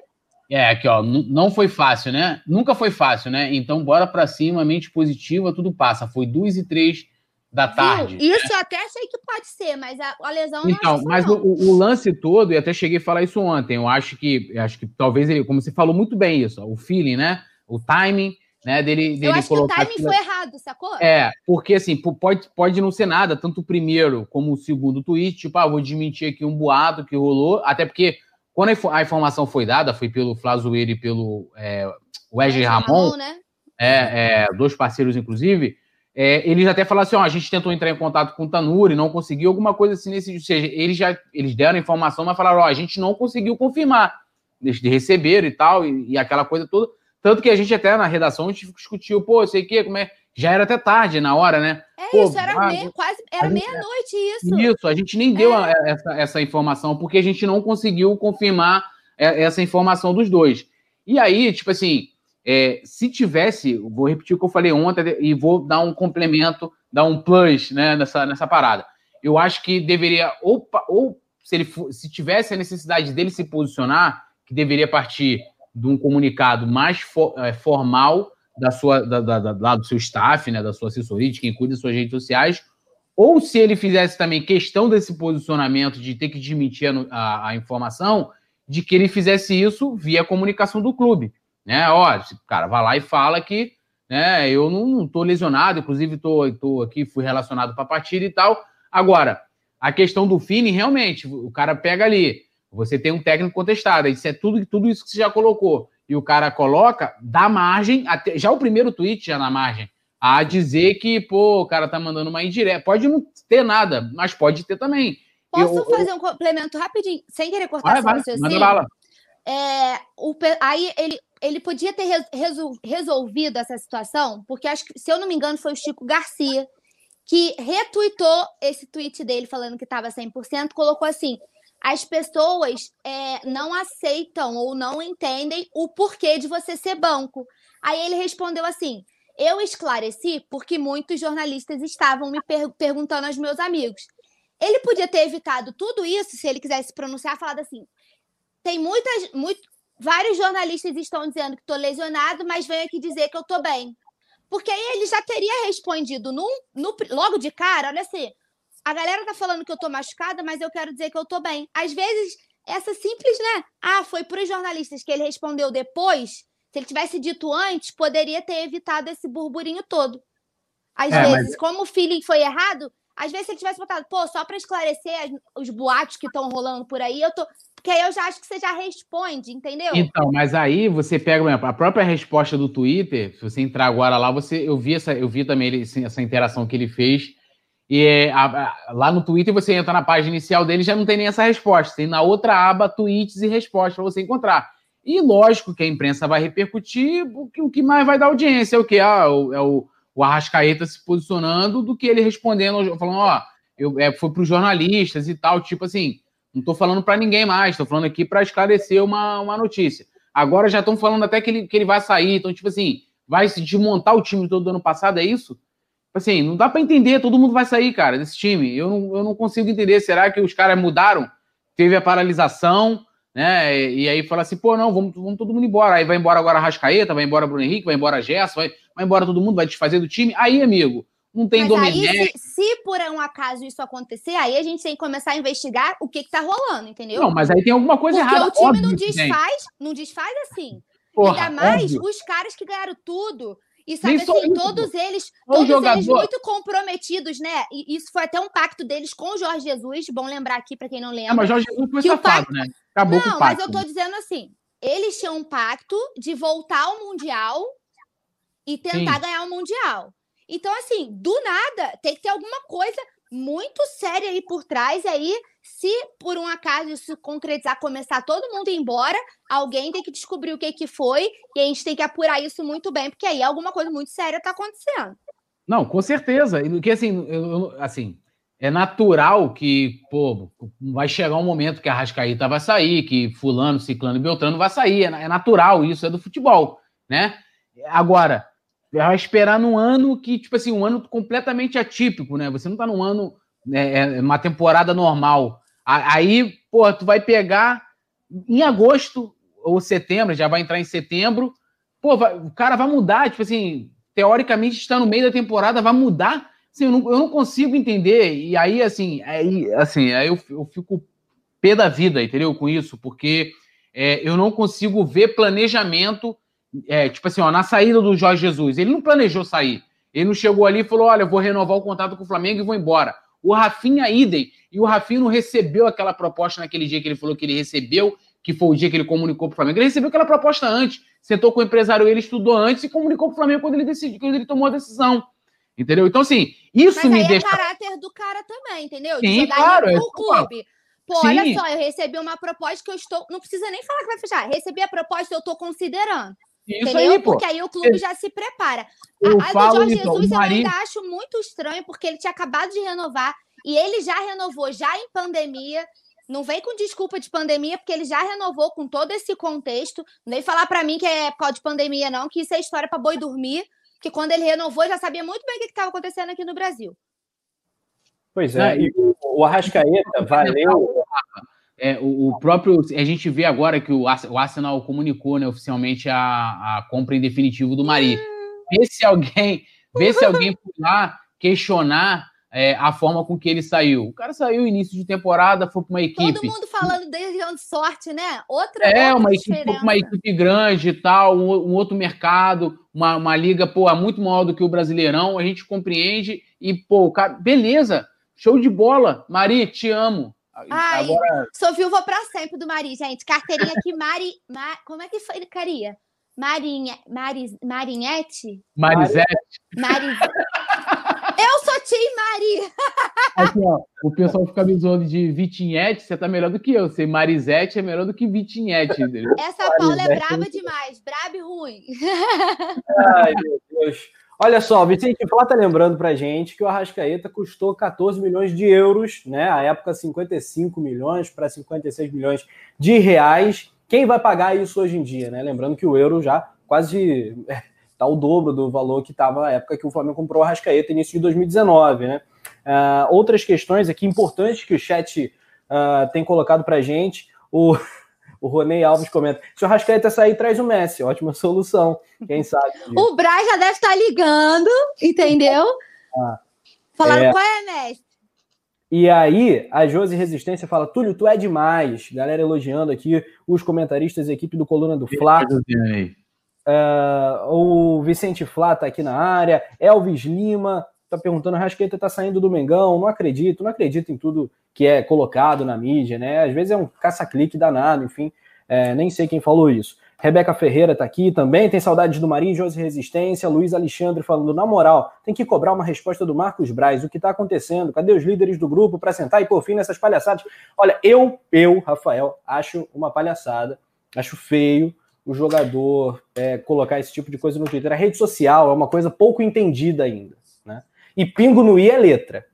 É, aqui ó, não foi fácil, né? Nunca foi fácil, né? Então bora para cima, mente positiva, tudo passa. Foi 2 e 3 da tarde. Isso eu até sei que pode ser, mas a, a lesão não Então, mas o, o, lance todo, e até cheguei a falar isso ontem, eu acho que acho que talvez ele, como você falou muito bem isso, ó, o feeling, né? O timing né? Dele, dele eu acho colocar que o timing aquilo... foi errado, sacou? É, porque assim, pode, pode não ser nada, tanto o primeiro como o segundo tweet, tipo, ah, vou desmentir aqui um boato que rolou, até porque quando a informação foi dada, foi pelo Flazoeiro e pelo é, Wesley Ramon, Ramon né? é, é, dois parceiros, inclusive, é, eles até falaram assim: ó, a gente tentou entrar em contato com o Tanuri, não conseguiu, alguma coisa assim nesse. Ou seja, eles já eles deram a informação, mas falaram: ó, a gente não conseguiu confirmar. Eles receberam e tal, e, e aquela coisa toda. Tanto que a gente até na redação a gente discutiu, pô, sei que, como é. Já era até tarde na hora, né? É pô, isso, era meia, quase, era meia-noite isso. Isso, a gente nem deu é. essa, essa informação, porque a gente não conseguiu confirmar é, essa informação dos dois. E aí, tipo assim, é, se tivesse, vou repetir o que eu falei ontem e vou dar um complemento, dar um plus né, nessa, nessa parada. Eu acho que deveria, ou, ou se, ele se tivesse a necessidade dele se posicionar, que deveria partir de um comunicado mais for, é, formal da sua, da, da, da, do seu staff, né, da sua assessoria, de quem cuida das suas redes sociais, ou se ele fizesse também questão desse posicionamento de ter que desmentir a, a, a informação, de que ele fizesse isso via comunicação do clube. Né? Ó, cara, vai lá e fala que né, eu não estou lesionado, inclusive tô, tô aqui, fui relacionado para a partida e tal. Agora, a questão do Fini, realmente, o cara pega ali, você tem um técnico contestado, isso é tudo, tudo isso que você já colocou. E o cara coloca, dá margem, até, já o primeiro tweet já na margem, a dizer que, pô, o cara tá mandando uma indireta. Pode não ter nada, mas pode ter também. Posso eu, fazer eu... um complemento rapidinho, sem querer cortar vai, seu vai, manda É, o, aí ele, ele podia ter resol, resolvido essa situação, porque acho que, se eu não me engano, foi o Chico Garcia que retuitou esse tweet dele falando que estava 100%, colocou assim: as pessoas é, não aceitam ou não entendem o porquê de você ser banco. Aí ele respondeu assim: eu esclareci porque muitos jornalistas estavam me per perguntando aos meus amigos. Ele podia ter evitado tudo isso se ele quisesse pronunciar, falado assim: tem muitas, muito, vários jornalistas estão dizendo que estou lesionado, mas venho aqui dizer que eu estou bem. Porque aí ele já teria respondido no, no, logo de cara, olha assim, a galera tá falando que eu tô machucada, mas eu quero dizer que eu tô bem. Às vezes, essa simples, né? Ah, foi para os jornalistas que ele respondeu depois. Se ele tivesse dito antes, poderia ter evitado esse burburinho todo. Às é, vezes, mas... como o feeling foi errado, às vezes se ele tivesse botado, pô, só para esclarecer os boatos que estão rolando por aí, eu tô. Porque aí eu já acho que você já responde, entendeu? Então, mas aí você pega a própria resposta do Twitter, se você entrar agora lá, você eu vi essa, eu vi também ele, essa interação que ele fez e é, a, a, lá no Twitter você entra na página inicial dele já não tem nem essa resposta. Tem na outra aba tweets e respostas para você encontrar. E lógico que a imprensa vai repercutir o que, o que mais vai dar audiência é o que? Ah, o, é o, o Arrascaeta se posicionando do que ele respondendo, falando, ó, eu, é, foi para os jornalistas e tal, tipo assim, não estou falando para ninguém mais, estou falando aqui para esclarecer uma, uma notícia. Agora já estão falando até que ele, que ele vai sair, então, tipo assim, vai se desmontar o time todo do ano passado, é isso? Assim, não dá para entender, todo mundo vai sair, cara, desse time. Eu não, eu não consigo entender. Será que os caras mudaram? Teve a paralisação, né? E, aí fala assim, pô, não, vamos, vamos todo mundo embora. Aí vai embora agora a Rascaeta, vai embora Bruno Henrique, vai embora Gerson, vai, vai embora todo mundo, vai desfazer do time. Aí, amigo, não tem Domenech. Se, se, por um acaso isso acontecer, aí a gente tem que começar a investigar o que, que tá rolando, entendeu? Não, mas aí tem alguma coisa Porque errada. Porque o time não desfaz, não desfaz assim. Porra, Ainda mais óbvio. os caras que ganharam tudo E sabe Nem assim, isso, todos eles, O todos eles jogador- muito comprometidos, né? E isso foi até um pacto deles com o Jorge Jesus, bom lembrar aqui para quem não lembra. mas Jorge Jesus foi Que o safado, né? Acabou com Não, o mas pacto. eu tô dizendo assim, eles tinham um pacto de voltar ao mundial e tentar Sim. ganhar o mundial. Então assim, do nada, tem que ter alguma coisa muito séria aí por trás e aí se por um acaso isso concretizar, começar todo mundo embora, alguém tem que descobrir o que que foi e a gente tem que apurar isso muito bem, porque aí alguma coisa muito séria tá acontecendo. Não, com certeza. E que assim, eu- assim, é natural que, pô, vai chegar um momento que a Rascaíta vai sair, que fulano, ciclano e beltrano vai sair. É, é natural, isso é do futebol, né? Agora, vai esperar num ano que, tipo assim, um ano completamente atípico, né? Você não tá num ano, é, é, uma temporada normal. Aí, pô, tu vai pegar em agosto ou setembro, já vai entrar em setembro, pô, vai- o cara vai mudar, tipo assim, teoricamente está no meio da temporada, vai mudar. Assim, eu, não, eu não consigo entender. E aí, assim, aí, assim, aí eu, eu fico pé da vida, entendeu? Com isso, porque é, eu não consigo ver planejamento. É, tipo assim, ó, na saída do Jorge Jesus, ele não planejou sair. Ele não chegou ali e falou: olha, eu vou renovar o contrato com o Flamengo e vou embora. O Rafinha idem. E o Rafinha não recebeu aquela proposta naquele dia que ele falou que ele recebeu, que foi o dia que ele comunicou para o Flamengo. Ele recebeu aquela proposta antes. Sentou com o empresário, ele estudou antes e comunicou para o Flamengo quando ele decidiu, quando ele tomou a decisão. Entendeu? Então, assim, isso Mas me aí deixa. é caráter do cara também, entendeu? Sim, jogar claro, é falo. clube. Pô, Sim. olha só, eu recebi uma proposta que eu estou. Não precisa nem falar que vai fechar. Recebi a proposta, eu estou considerando. Isso entendeu? aí, pô. Porque aí o clube já se prepara. Eu a, a do Jorge Jesus eu Mari- ainda acho muito estranho, porque ele tinha acabado de renovar e ele já renovou, já em pandemia. Não vem com desculpa de pandemia, porque ele já renovou com todo esse contexto. Não vem falar para mim que é por causa de pandemia, não, que isso é história para boi dormir. Que quando ele renovou, eu já sabia muito bem o que estava acontecendo aqui no Brasil. Pois é, e o, o Arrascaeta valeu. É, o, o próprio. A gente vê agora que o, Ars- o Arsenal comunicou né, oficialmente a, a compra em definitivo do Mari. Vê se alguém, vê se alguém foi lá questionar é, a forma com que ele saiu. O cara saiu no início de temporada, foi para uma equipe. Todo mundo falando dele de sorte, né? Outra, É, outra uma equipe, uma equipe grande e tal, um, um outro mercado, uma, uma liga, pô, muito maior do que o Brasileirão, a gente compreende e, pô, cara, beleza, show de bola, Mari, te amo. Ai, Agora, Sou viúva pra sempre do Mari, gente. Carteirinha aqui, Mari. Ma- como é que foi, Caria? Marinha, Mari, Marinhete? Marisete, Mari... Eu sou Tim Mari. aqui, ó, o pessoal fica me zoando de Vitinhete, você tá melhor do que eu, ser Marisete é melhor do que Vitinhete? Essa Paula é Marisete. braba demais. Braba e ruim. Ai, meu Deus. Olha só, o Vicente Flá tá lembrando pra gente que o Arrascaeta custou 14 milhões de euros, né? À época, 55 milhões para 56 milhões de reais. Quem vai pagar isso hoje em dia, né? Lembrando que o euro já quase é, tá o dobro do valor que estava na época que o Flamengo comprou o Arrascaeta, início de 2019, né? Ah, outras questões aqui importantes que o chat ah, tem colocado pra gente. O, o Ronei Alves comenta: se o Arrascaeta sair, traz o Messi. Ótima solução. Quem sabe? O Braz já deve estar ligando, entendeu? Ah, Falando é. qual é, mestre? E aí, a Josi Resistência fala: Túlio, tu é demais. Galera elogiando aqui os comentaristas, a equipe do Coluna do Fla. Ah, o Vicente Flá tá aqui na área. Elvis Lima tá perguntando: Rasqueta tá saindo do Mengão? Não acredito, não acredito em tudo que é colocado na mídia, né? Às vezes é um caça-clique danado, enfim. é, nem sei quem falou isso. Rebeca Ferreira tá aqui também, tem saudades do Marinho, Josi Resistência, Luiz Alexandre falando, na moral, tem que cobrar uma resposta do Marcos Braz, o que tá acontecendo? Cadê os líderes do grupo para sentar e pôr fim nessas palhaçadas? Olha, eu, eu, Rafael, acho uma palhaçada, acho feio o jogador é, colocar esse tipo de coisa no Twitter. A rede social é uma coisa pouco entendida ainda? E pingo no i é letra.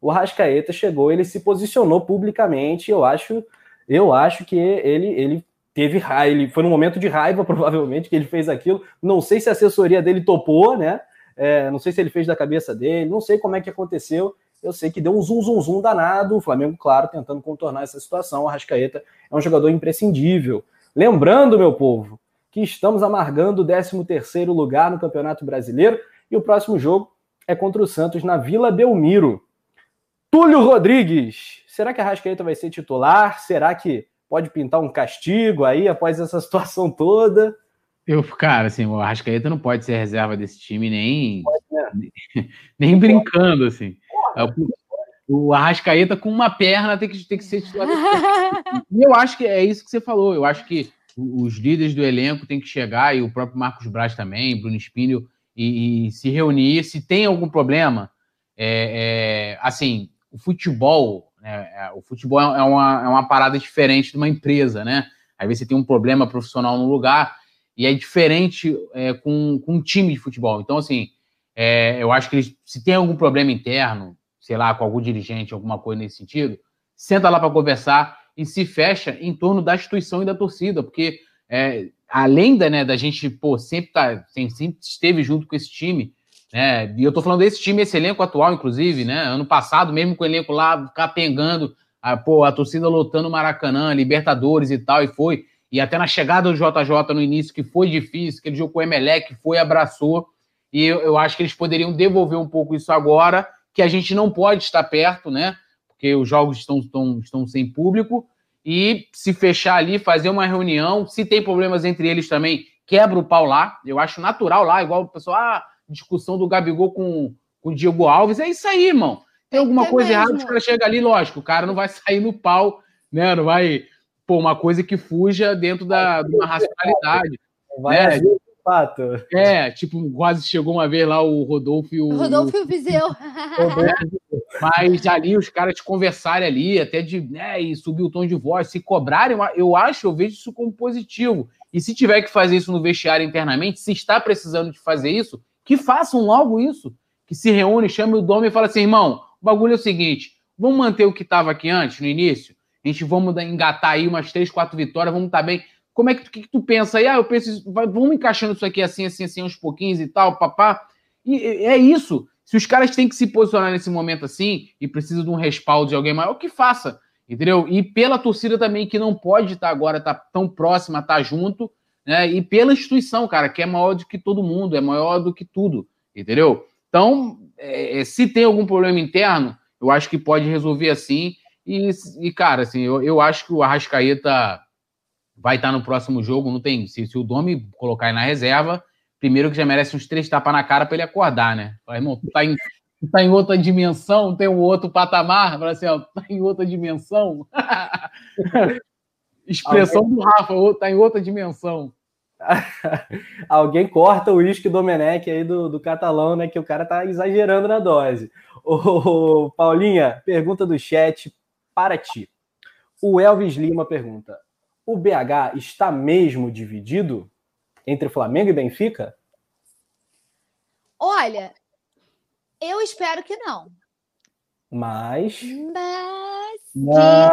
O Rascaeta chegou, ele se posicionou publicamente, eu acho, eu acho que ele, ele teve raiva, ele foi num momento de raiva, provavelmente, que ele fez aquilo. Não sei se a assessoria dele topou, né? É, não sei se ele fez da cabeça dele, não sei como é que aconteceu. Eu sei que deu um zum, zum, zum danado. O Flamengo, claro, tentando contornar essa situação. O Arrascaeta é um jogador imprescindível. Lembrando, meu povo, que estamos amargando o 13º lugar no Campeonato Brasileiro e o próximo jogo é contra o Santos na Vila Belmiro. Túlio Rodrigues, será que a Arrascaeta vai ser titular? Será que pode pintar um castigo aí após essa situação toda? Eu, cara, assim, o Arrascaeta não pode ser reserva desse time nem, nem, nem brincando, assim. É o, o Arrascaeta com uma perna tem que, tem que ser titular. e eu acho que é isso que você falou. Eu acho que os líderes do elenco têm que chegar, e o próprio Marcos Braz também, Bruno Espínio, e, e se reunir. Se tem algum problema, é, é, assim, o futebol, né, é, o futebol é, é uma, é uma parada diferente de uma empresa, né? Às vezes você tem um problema profissional no lugar e é diferente é, com, com um time de futebol. Então, assim, é, eu acho que eles, se tem algum problema interno, sei lá, com algum dirigente, alguma coisa nesse sentido, senta lá para conversar e se fecha em torno da instituição e da torcida, porque é, além da, né, da gente, pô, sempre, tá, sempre esteve junto com esse time, né, e eu tô falando desse time, esse elenco atual, inclusive, né, ano passado, mesmo com o elenco lá capengando, a, pô, a torcida lotando Maracanã, Libertadores e tal, e foi, e até na chegada do JJ no início, que foi difícil, que ele jogou com o Emelec, foi, abraçou, e eu, eu acho que eles poderiam devolver um pouco isso agora, que a gente não pode estar perto, né, porque os jogos estão, estão, estão sem público, e se fechar ali, fazer uma reunião, se tem problemas entre eles também, quebra o pau lá, eu acho natural lá, igual o pessoal, ah, discussão do Gabigol com, com o Diego Alves, é isso aí, irmão. Tem alguma coisa mesmo. errada, os caras chegam ali, lógico, o cara não vai sair no pau, né? Não vai pô, uma coisa que fuja dentro da, de uma racionalidade. Vai né? Fato. É, tipo, quase chegou uma vez lá o Rodolfo e o. Rodolfo e o Viseu. Mas ali os caras conversarem ali, até de. Né, e subir o tom de voz, se cobrarem, eu acho, eu vejo isso como positivo. E se tiver que fazer isso no vestiário internamente, se está precisando de fazer isso, que façam logo isso. Que se reúne, chame o dono e fala assim, irmão, o bagulho é o seguinte: vamos manter o que estava aqui antes, no início. A gente vamos engatar aí umas três, quatro vitórias, vamos estar tá bem. Como é que, que, que, tu pensa aí? Ah, eu penso, vamos encaixando isso aqui assim, assim, assim, uns pouquinhos e tal, papá. E é isso. Se os caras têm que se posicionar nesse momento assim e precisa de um respaldo de alguém maior, que faça, entendeu? E pela torcida também, que não pode estar tá agora, tá tão próxima, tá junto, né? E pela instituição, cara, que é maior do que todo mundo, é maior do que tudo, entendeu? Então, é, é se tem algum problema interno, eu acho que pode resolver assim. E, e cara, assim, eu, eu acho que o Arrascaeta vai estar no próximo jogo, não tem. Se, se o Domi colocar aí na reserva, primeiro que já merece uns três tapas na cara para ele acordar, né? Fala, irmão, tu tá em, tá em outra dimensão, tem um outro patamar, fala assim, ó, tá em outra dimensão. Expressão Alguém... do Rafa, tá em outra dimensão. Alguém corta o uísque Domenech aí do, do catalão, né? Que o cara tá exagerando na dose. Ô, Paulinha, pergunta do chat para ti. O Elvis Lima pergunta: o BH está mesmo dividido entre Flamengo e Benfica? Olha, eu espero que não. Mas. Mas. Mas...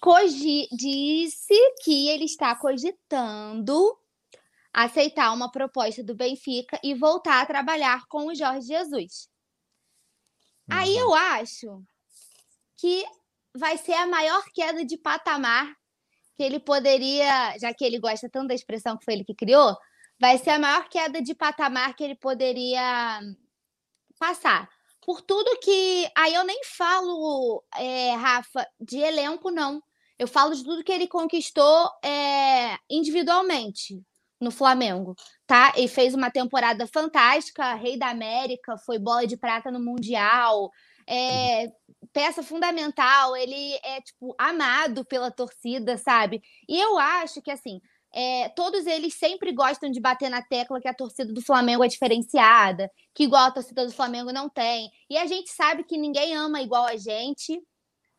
Cogi... Disse que ele está cogitando aceitar uma proposta do Benfica e voltar a trabalhar com o Jorge Jesus. Uhum. Aí eu acho que vai ser a maior queda de patamar que ele poderia, já que ele gosta tanto da expressão que foi ele que criou, vai ser a maior queda de patamar que ele poderia passar. Por tudo que. Aí eu nem falo, é, Rafa, de elenco, não. Eu falo de tudo que ele conquistou é, individualmente no Flamengo, tá? Ele fez uma temporada fantástica, Rei da América, foi bola de prata no Mundial, é, peça fundamental, ele é, tipo, amado pela torcida, sabe? E eu acho que, assim, é, todos eles sempre gostam de bater na tecla que a torcida do Flamengo é diferenciada, que igual a torcida do Flamengo não tem. E a gente sabe que ninguém ama igual a gente,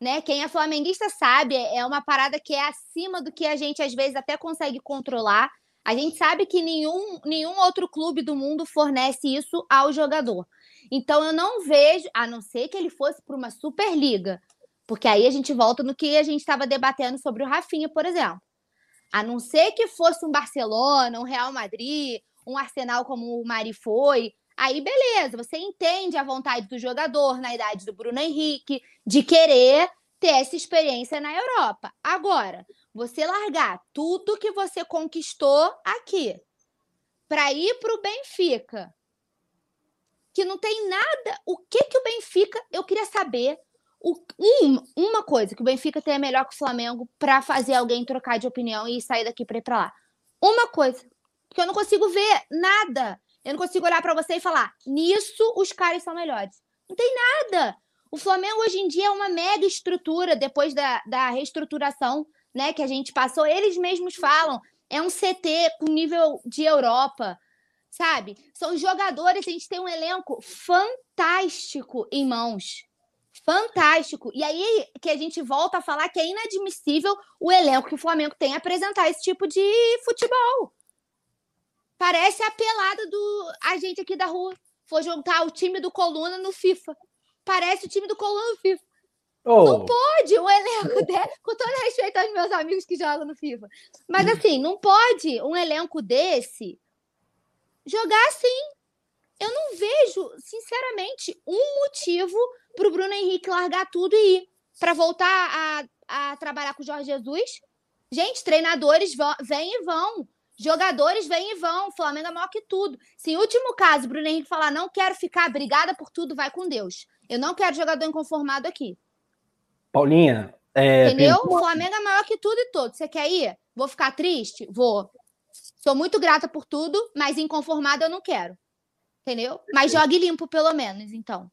né? Quem é flamenguista sabe, é uma parada que é acima do que a gente às vezes até consegue controlar. A gente sabe que nenhum, nenhum outro clube do mundo fornece isso ao jogador. Então eu não vejo, a não ser que ele fosse para uma Superliga, porque aí a gente volta no que a gente estava debatendo sobre o Rafinha, por exemplo. A não ser que fosse um Barcelona, um Real Madrid, um Arsenal como o Mari foi, aí beleza, você entende a vontade do jogador na idade do Bruno Henrique de querer ter essa experiência na Europa. Agora, você largar tudo que você conquistou aqui para ir para o Benfica, que não tem nada. O que que o Benfica? Eu queria saber o, um, uma coisa que o Benfica tem é melhor que o Flamengo para fazer alguém trocar de opinião e sair daqui para ir para lá. uma coisa. Porque eu não consigo ver nada. Eu não consigo olhar para você e falar, nisso os caras são melhores. Não tem nada. O Flamengo hoje em dia é uma mega estrutura depois da, da reestruturação né, que a gente passou. Eles mesmos falam, é um CT com nível de Europa, sabe? São jogadores, a gente tem um elenco fantástico em mãos. Fantástico. E aí que a gente volta a falar que é inadmissível o elenco que o Flamengo tem apresentar esse tipo de futebol. Parece a pelada do a gente aqui da rua. For juntar o time do Coluna no FIFA. Parece o time do Coluna no FIFA. Oh. Não pode um elenco desse, com todo respeito aos meus amigos que jogam no FIFA. Mas assim, não pode um elenco desse jogar assim. Eu não vejo, sinceramente, um motivo para o Bruno Henrique largar tudo e ir para voltar a, a trabalhar com o Jorge Jesus. Gente, treinadores vão, vêm e vão. Jogadores vêm e vão. Flamengo é maior que tudo. Se em último caso, Bruno Henrique falar não quero ficar, obrigada por tudo, vai com Deus. Eu não quero jogador inconformado aqui. Paulinha. É, Entendeu? O Flamengo é maior que tudo e todo. Você quer ir? Vou ficar triste? Vou. Sou muito grata por tudo, mas inconformada eu não quero. Entendeu? Mas jogue limpo, pelo menos, então.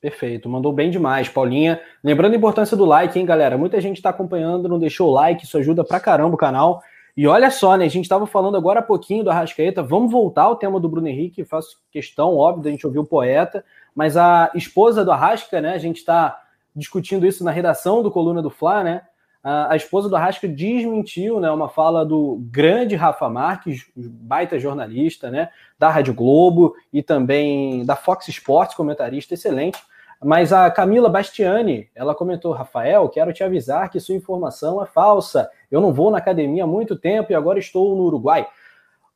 Perfeito, mandou bem demais, Paulinha. Lembrando a importância do like, hein, galera? Muita gente está acompanhando, não deixou o like, isso ajuda pra caramba o canal. E olha só, né? A gente estava falando agora há pouquinho do Arrascaeta. Vamos voltar ao tema do Bruno Henrique. Faço questão, óbvio, da gente ouvir o poeta. Mas a esposa do Arrasca, né? A gente está discutindo isso na redação do Coluna do Fla, né? A, esposa do Arrasca desmentiu, né? Uma fala do grande Rafa Marques, baita jornalista, né? Da Rádio Globo e também da Fox Sports, comentarista excelente. Mas a Camila Bastiani, ela comentou: Rafael, quero te avisar que sua informação é falsa. Eu não vou na academia há muito tempo e agora estou no Uruguai.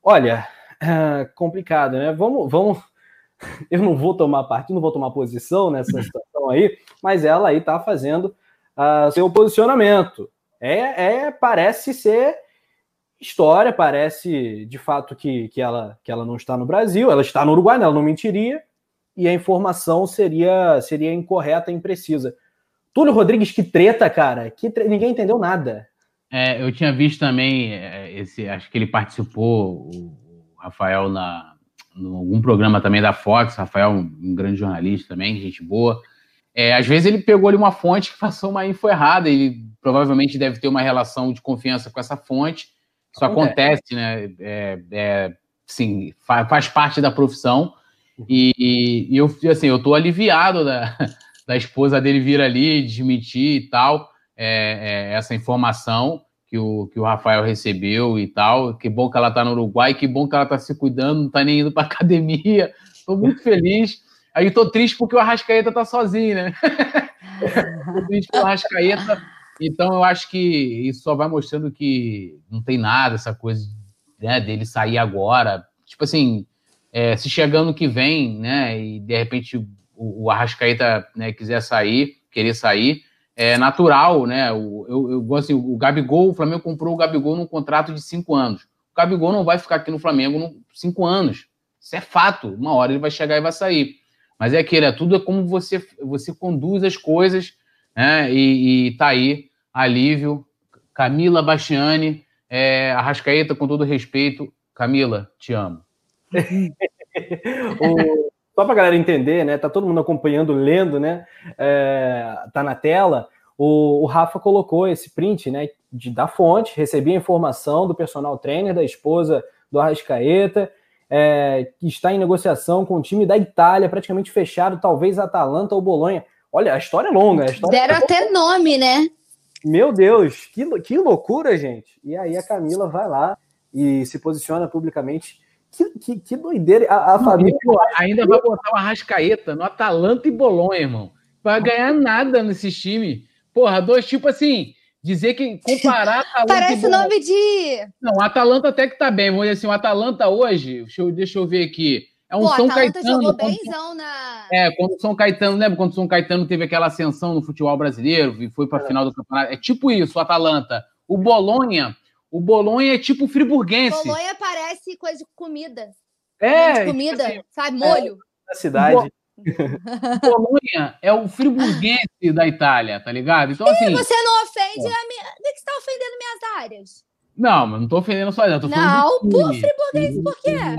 Olha, é complicado, né? Vamos, vamos. Eu não vou tomar parte, não vou tomar posição nessa situação aí, mas ela aí está fazendo uh, seu posicionamento. É, é, parece ser história, parece de fato que, que, ela, que ela não está no Brasil, ela está no Uruguai, né? ela não mentiria, e a informação seria, seria incorreta e imprecisa. Túlio Rodrigues, que treta, cara, que tre... ninguém entendeu nada. É, eu tinha visto também é, esse, acho que ele participou, o Rafael, na, em algum programa também da Fox, Rafael, um grande jornalista também, gente boa. É, às vezes ele pegou ali uma fonte que passou uma info errada, ele provavelmente deve ter uma relação de confiança com essa fonte. Isso acontece, acontece né? É, é, sim, faz, parte da profissão. E, e, eu, assim, eu tô aliviado da, da esposa dele vir ali, desmentir e tal, é, é, essa informação que o, que o Rafael recebeu e tal. Que bom que ela tá no Uruguai, que bom que ela tá se cuidando, não tá nem indo pra academia. Tô muito feliz. Aí tô triste porque o Arrascaeta tá sozinho, né? tô triste pelo Arrascaeta. Então eu acho que isso só vai mostrando que não tem nada, essa coisa né, dele sair agora. Tipo assim, é, se chegando que vem, né, e de repente o, o Arrascaeta né, quiser sair, querer sair, é natural, né? O, eu, eu assim, o Gabigol, o Flamengo comprou o Gabigol num contrato de cinco anos. O Gabigol não vai ficar aqui no Flamengo cinco anos. Isso é fato. Uma hora ele vai chegar e vai sair. Mas é aquele, é tudo é como você, você conduz as coisas, né? E, e tá aí, alívio. Camila Bastiani, é, Arrascaeta, com todo respeito. Camila, te amo. o, só para a galera entender, né? Tá todo mundo acompanhando, lendo, né? É, tá na tela. O, o, Rafa colocou esse print, né? De, da fonte, recebi a informação do personal trainer da esposa do Arrascaeta é, que está em negociação com o time da Itália, praticamente fechado, talvez Atalanta ou Bolonha. Olha, a história é longa. A história Deram é até nome, né? Meu Deus, que, que loucura, gente. E aí a Camila vai lá e se posiciona publicamente. Que, que, que doideira. A, a família. ainda vai botar o Arrascaeta no Atalanta e Bolonha, irmão. Vai ganhar nada nesse time. Porra, dois, tipo assim, dizer que comparar Atalanta Parece nome de. Não, o Atalanta até que tá bem. Vamos dizer assim, o Atalanta hoje, deixa eu, deixa eu ver aqui. É um Pô, São Atalanta Caetano. Jogou bemzão na... É, quando o São Caetano, lembra quando o São Caetano teve aquela ascensão no futebol brasileiro e foi para a é. final do campeonato? É tipo isso, o Atalanta. O Bolonha, o Bolonha é tipo friburguense. Bolonha parece coisa de comida. É. De comida, tipo assim, sabe? Molho. É, da cidade. Bolonha é o friburguense da Itália, tá ligado? Então, assim. você não ofende é. a minha. Por que você está ofendendo minhas áreas? Não, mas não tô ofendendo só ela. Tô não, por friburguês, por quê? eu já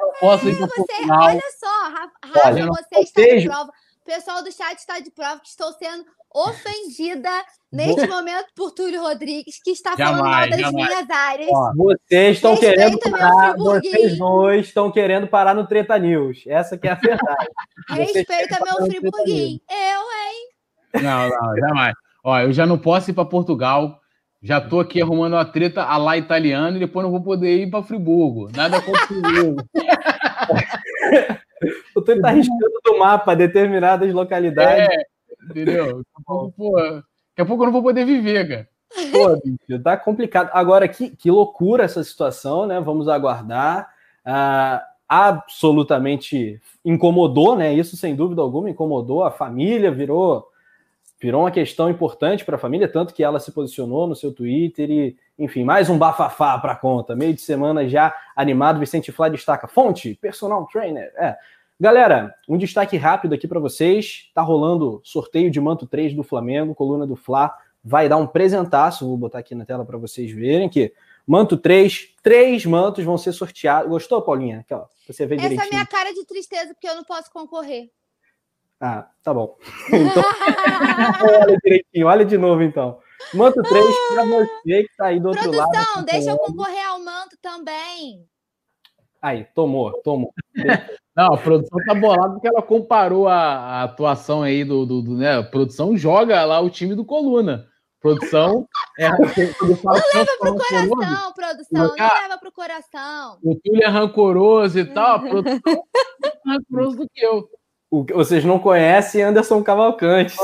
não posso ir pra você. Olha só, Rafa, olha, você está de prova. O pessoal do chat está de prova que estou sendo ofendida neste momento por Túlio Rodrigues, que está jamais, falando mal das jamais. minhas áreas. Ó, vocês estão querendo parar, vocês dois estão querendo parar no Treta News. Essa que é a verdade. Respeita meu friburguinho. Eu, hein? Não, não, jamais. Ó, eu já não posso ir para Portugal. Já tô aqui arrumando uma treta a lá italiana e depois não vou poder ir para Friburgo. Nada contra Friburgo. o Túlio tá riscando do mapa determinadas localidades. É, entendeu? Daqui a pouco, pô, daqui a pouco eu não vou poder viver, cara. Pô, bicho, tá complicado. Agora, que, que loucura essa situação, né? Vamos aguardar. Ah, absolutamente incomodou, né? Isso sem dúvida alguma incomodou a família, virou virou uma questão importante para a família, tanto que ela se posicionou no seu Twitter e, enfim, mais um bafafá para conta. Meio de semana já animado, Vicente Flá destaca fonte, personal trainer. É. Galera, um destaque rápido aqui para vocês. Tá rolando sorteio de manto 3 do Flamengo, coluna do Fla. Vai dar um presentaço, vou botar aqui na tela para vocês verem que manto 3, três mantos vão ser sorteados. Gostou, Paulinha? Aqui, ó, você vê Essa é a minha cara de tristeza porque eu não posso concorrer. Ah, tá bom. Então, olha direitinho, olha de novo então. Manto 3 para você que tá aí do outro Produção, lado. Produção, deixa eu concorrer ao manto também. Aí, tomou, tomou. Não, a produção tá bolada porque ela comparou a, a atuação aí do, do, do, né? A produção joga lá o time do Coluna. Produção é não leva pro coração, produção, não leva pro coração. O Túlio é rancoroso e tal, a produção é mais rancoroso do que eu o, vocês não conhecem Anderson Cavalcante.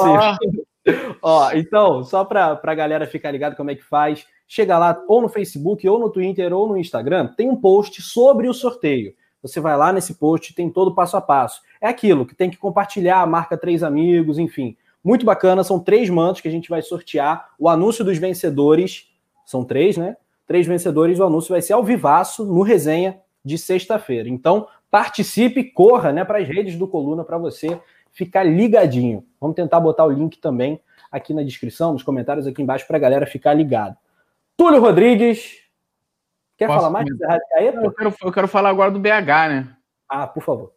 Ó, então, só para a galera ficar ligado como é que faz, chega lá ou no Facebook, ou no Twitter, ou no Instagram, tem um post sobre o sorteio. Você vai lá nesse post, tem todo o passo a passo. É aquilo que tem que compartilhar, marca três amigos, enfim. Muito bacana, são três mantos que a gente vai sortear. O anúncio dos vencedores, são três, né? Três vencedores, o anúncio vai ser ao vivaço no resenha de sexta-feira. Então, participe, corra né, para as redes do Coluna para você ficar ligadinho. Vamos tentar botar o link também aqui na descrição, nos comentários aqui embaixo, para a galera ficar ligado. Túlio Rodrigues, quer Posso falar mais eu quero, eu quero falar agora do BH, né? Ah, por favor.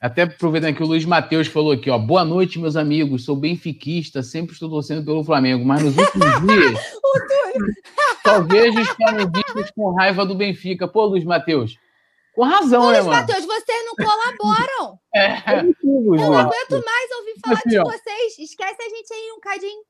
Até aproveitando que o Luiz Matheus falou aqui, ó. Boa noite, meus amigos. Sou benfiquista, sempre estou torcendo pelo Flamengo, mas nos últimos dias só vejo os flamenguistas com raiva do Benfica. Pô, Luiz Matheus, com razão, Ô, né, Luiz Matheus, vocês não colaboram. é. Eu não aguento mais ouvir falar assim, de vocês. Esquece a gente aí um cadinho.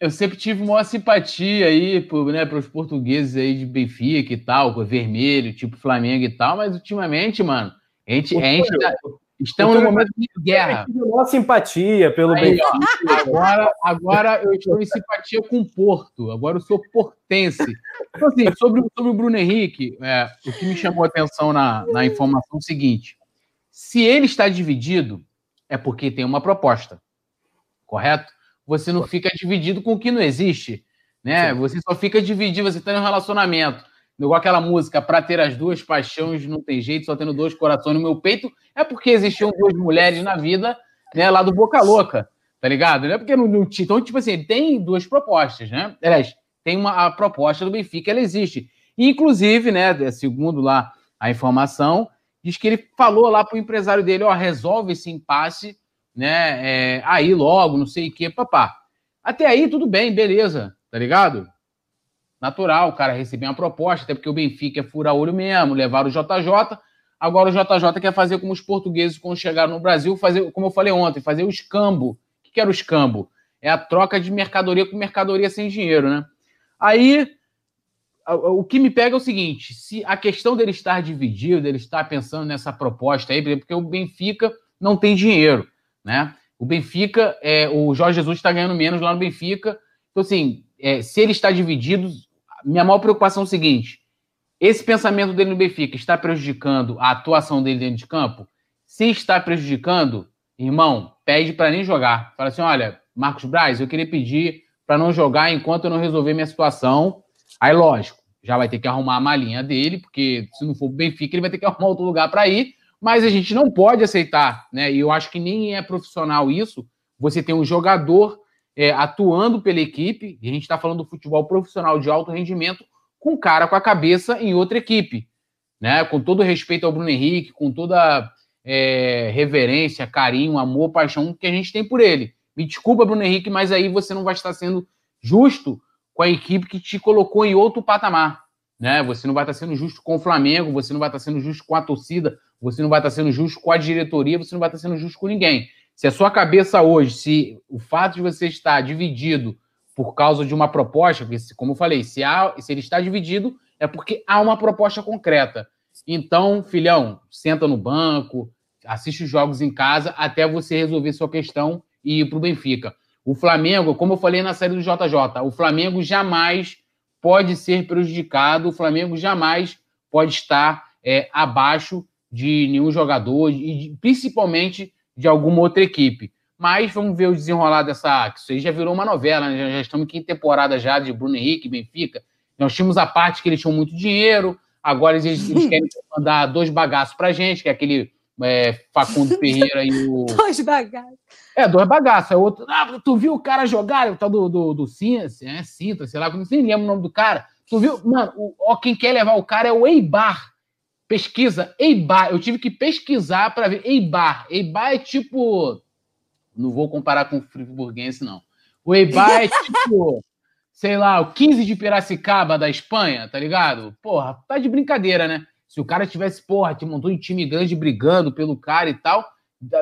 Eu sempre tive uma simpatia aí por, né, para os portugueses aí de Benfica e tal, com vermelho, tipo Flamengo e tal, mas ultimamente, mano, a gente, a gente, tá, Estamos no momento de guerra. Uma simpatia pelo Aí, ó, agora, agora eu estou em simpatia com o Porto. Agora eu sou portense. Então, assim, sobre, sobre o Bruno Henrique, é, o que me chamou a atenção na, na informação é o seguinte: se ele está dividido, é porque tem uma proposta. Correto? Você não fica dividido com o que não existe. Né? Você só fica dividido, você está em um relacionamento igual aquela música, para ter as duas paixões não tem jeito, só tendo dois corações no meu peito, é porque existiam duas mulheres na vida, né, lá do Boca Louca, tá ligado? Não é porque não, não Então, tipo assim, tem duas propostas, né? Aliás, tem uma a proposta do Benfica, ela existe. Inclusive, né, segundo lá a informação, diz que ele falou lá pro empresário dele, ó, resolve esse impasse, né, é, aí logo, não sei o que, papá. Até aí, tudo bem, beleza, tá ligado? natural o cara receber uma proposta, até porque o Benfica é fura olho mesmo, levar o JJ. Agora o JJ quer fazer como os portugueses, quando chegaram no Brasil, fazer, como eu falei ontem, fazer o escambo. O que era o escambo? É a troca de mercadoria com mercadoria sem dinheiro, né? Aí, o que me pega é o seguinte: se a questão dele estar dividido, dele estar pensando nessa proposta aí, porque o Benfica não tem dinheiro, né? O Benfica, é, o Jorge Jesus está ganhando menos lá no Benfica. Então, assim, é, se ele está dividido, minha maior preocupação é o seguinte: esse pensamento dele no Benfica está prejudicando a atuação dele dentro de campo? Se está prejudicando, irmão, pede para nem jogar. Fala assim: olha, Marcos Braz, eu queria pedir para não jogar enquanto eu não resolver minha situação. Aí, lógico, já vai ter que arrumar a malinha dele, porque se não for o Benfica, ele vai ter que arrumar outro lugar para ir. Mas a gente não pode aceitar, né? E eu acho que nem é profissional isso. Você tem um jogador é, atuando pela equipe, e a gente está falando do futebol profissional de alto rendimento, com cara com a cabeça em outra equipe. Né? Com todo respeito ao Bruno Henrique, com toda é, reverência, carinho, amor, paixão que a gente tem por ele. Me desculpa, Bruno Henrique, mas aí você não vai estar sendo justo com a equipe que te colocou em outro patamar. Né? Você não vai estar sendo justo com o Flamengo, você não vai estar sendo justo com a torcida, você não vai estar sendo justo com a diretoria, você não vai estar sendo justo com ninguém. Se a sua cabeça hoje, se o fato de você estar dividido por causa de uma proposta, porque, como eu falei, se, há, se ele está dividido, é porque há uma proposta concreta. Então, filhão, senta no banco, assiste os jogos em casa até você resolver sua questão e ir para o Benfica. O Flamengo, como eu falei na série do JJ, o Flamengo jamais pode ser prejudicado, o Flamengo jamais pode estar é, abaixo de nenhum jogador, e principalmente de alguma outra equipe. Mas vamos ver o desenrolar dessa. Isso aí já virou uma novela, né? já estamos em temporada já de Bruno Henrique, Benfica. Nós tínhamos a parte que eles tinham muito dinheiro, agora eles, eles querem mandar dois bagaços pra gente, que é aquele é, Facundo Ferreira e o. Dois bagaços. É, dois bagaços. É outro. Ah, tu viu o cara jogar? O tal do, do, do Cinta, é, Cinta, sei lá, não nem lembro o nome do cara. Tu viu? Mano, o, ó, quem quer levar o cara é o Eibar. Pesquisa Eibar. Eu tive que pesquisar para ver. Eibar. Eibar é tipo. Não vou comparar com o Friburguense, não. O Eibar é tipo. sei lá, o 15 de Piracicaba da Espanha, tá ligado? Porra, tá de brincadeira, né? Se o cara tivesse, porra, te montou um time grande brigando pelo cara e tal,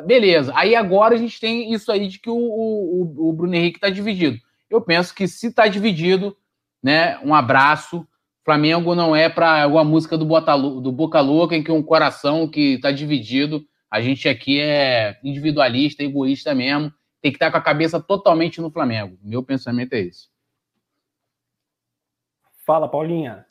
beleza. Aí agora a gente tem isso aí de que o, o, o Bruno Henrique tá dividido. Eu penso que se tá dividido, né, um abraço. Flamengo não é para uma música do, Bota, do Boca Louca em que um coração que tá dividido. A gente aqui é individualista, egoísta mesmo. Tem que estar tá com a cabeça totalmente no Flamengo. Meu pensamento é esse. Fala, Paulinha.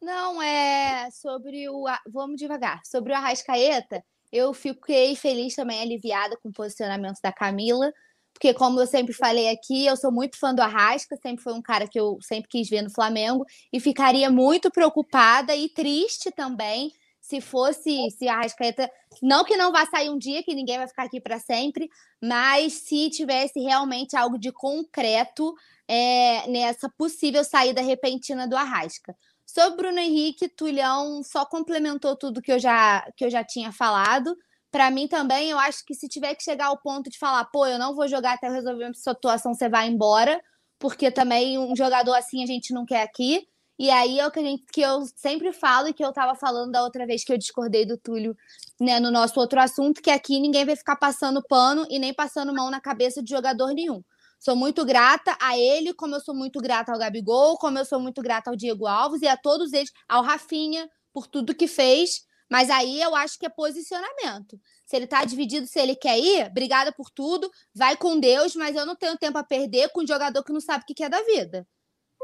Não, é sobre o. Vamos devagar. Sobre o Arrascaeta, eu fiquei feliz também, aliviada com o posicionamento da Camila, porque, como eu sempre falei aqui, eu sou muito fã do Arrasca, sempre foi um cara que eu sempre quis ver no Flamengo, e ficaria muito preocupada e triste também se fosse, se a Arrascaeta. Não que não vá sair um dia, que ninguém vai ficar aqui para sempre, mas se tivesse realmente algo de concreto é, nessa possível saída repentina do Arrasca. Sobre Bruno Henrique, Tulhão só complementou tudo que eu já, que eu já tinha falado. Para mim também, eu acho que se tiver que chegar ao ponto de falar, pô, eu não vou jogar até eu resolver a situação, você vai embora, porque também um jogador assim a gente não quer aqui. E aí é o que, a gente, que eu sempre falo e que eu estava falando da outra vez que eu discordei do Túlio né, no nosso outro assunto, que aqui ninguém vai ficar passando pano e nem passando mão na cabeça de jogador nenhum. Sou muito grata a ele, como eu sou muito grata ao Gabigol, como eu sou muito grata ao Diego Alves e a todos eles, ao Rafinha, por tudo que fez. Mas aí eu acho que é posicionamento. Se ele tá dividido, se ele quer ir, obrigada por tudo, vai com Deus, mas eu não tenho tempo a perder com um jogador que não sabe o que é da vida.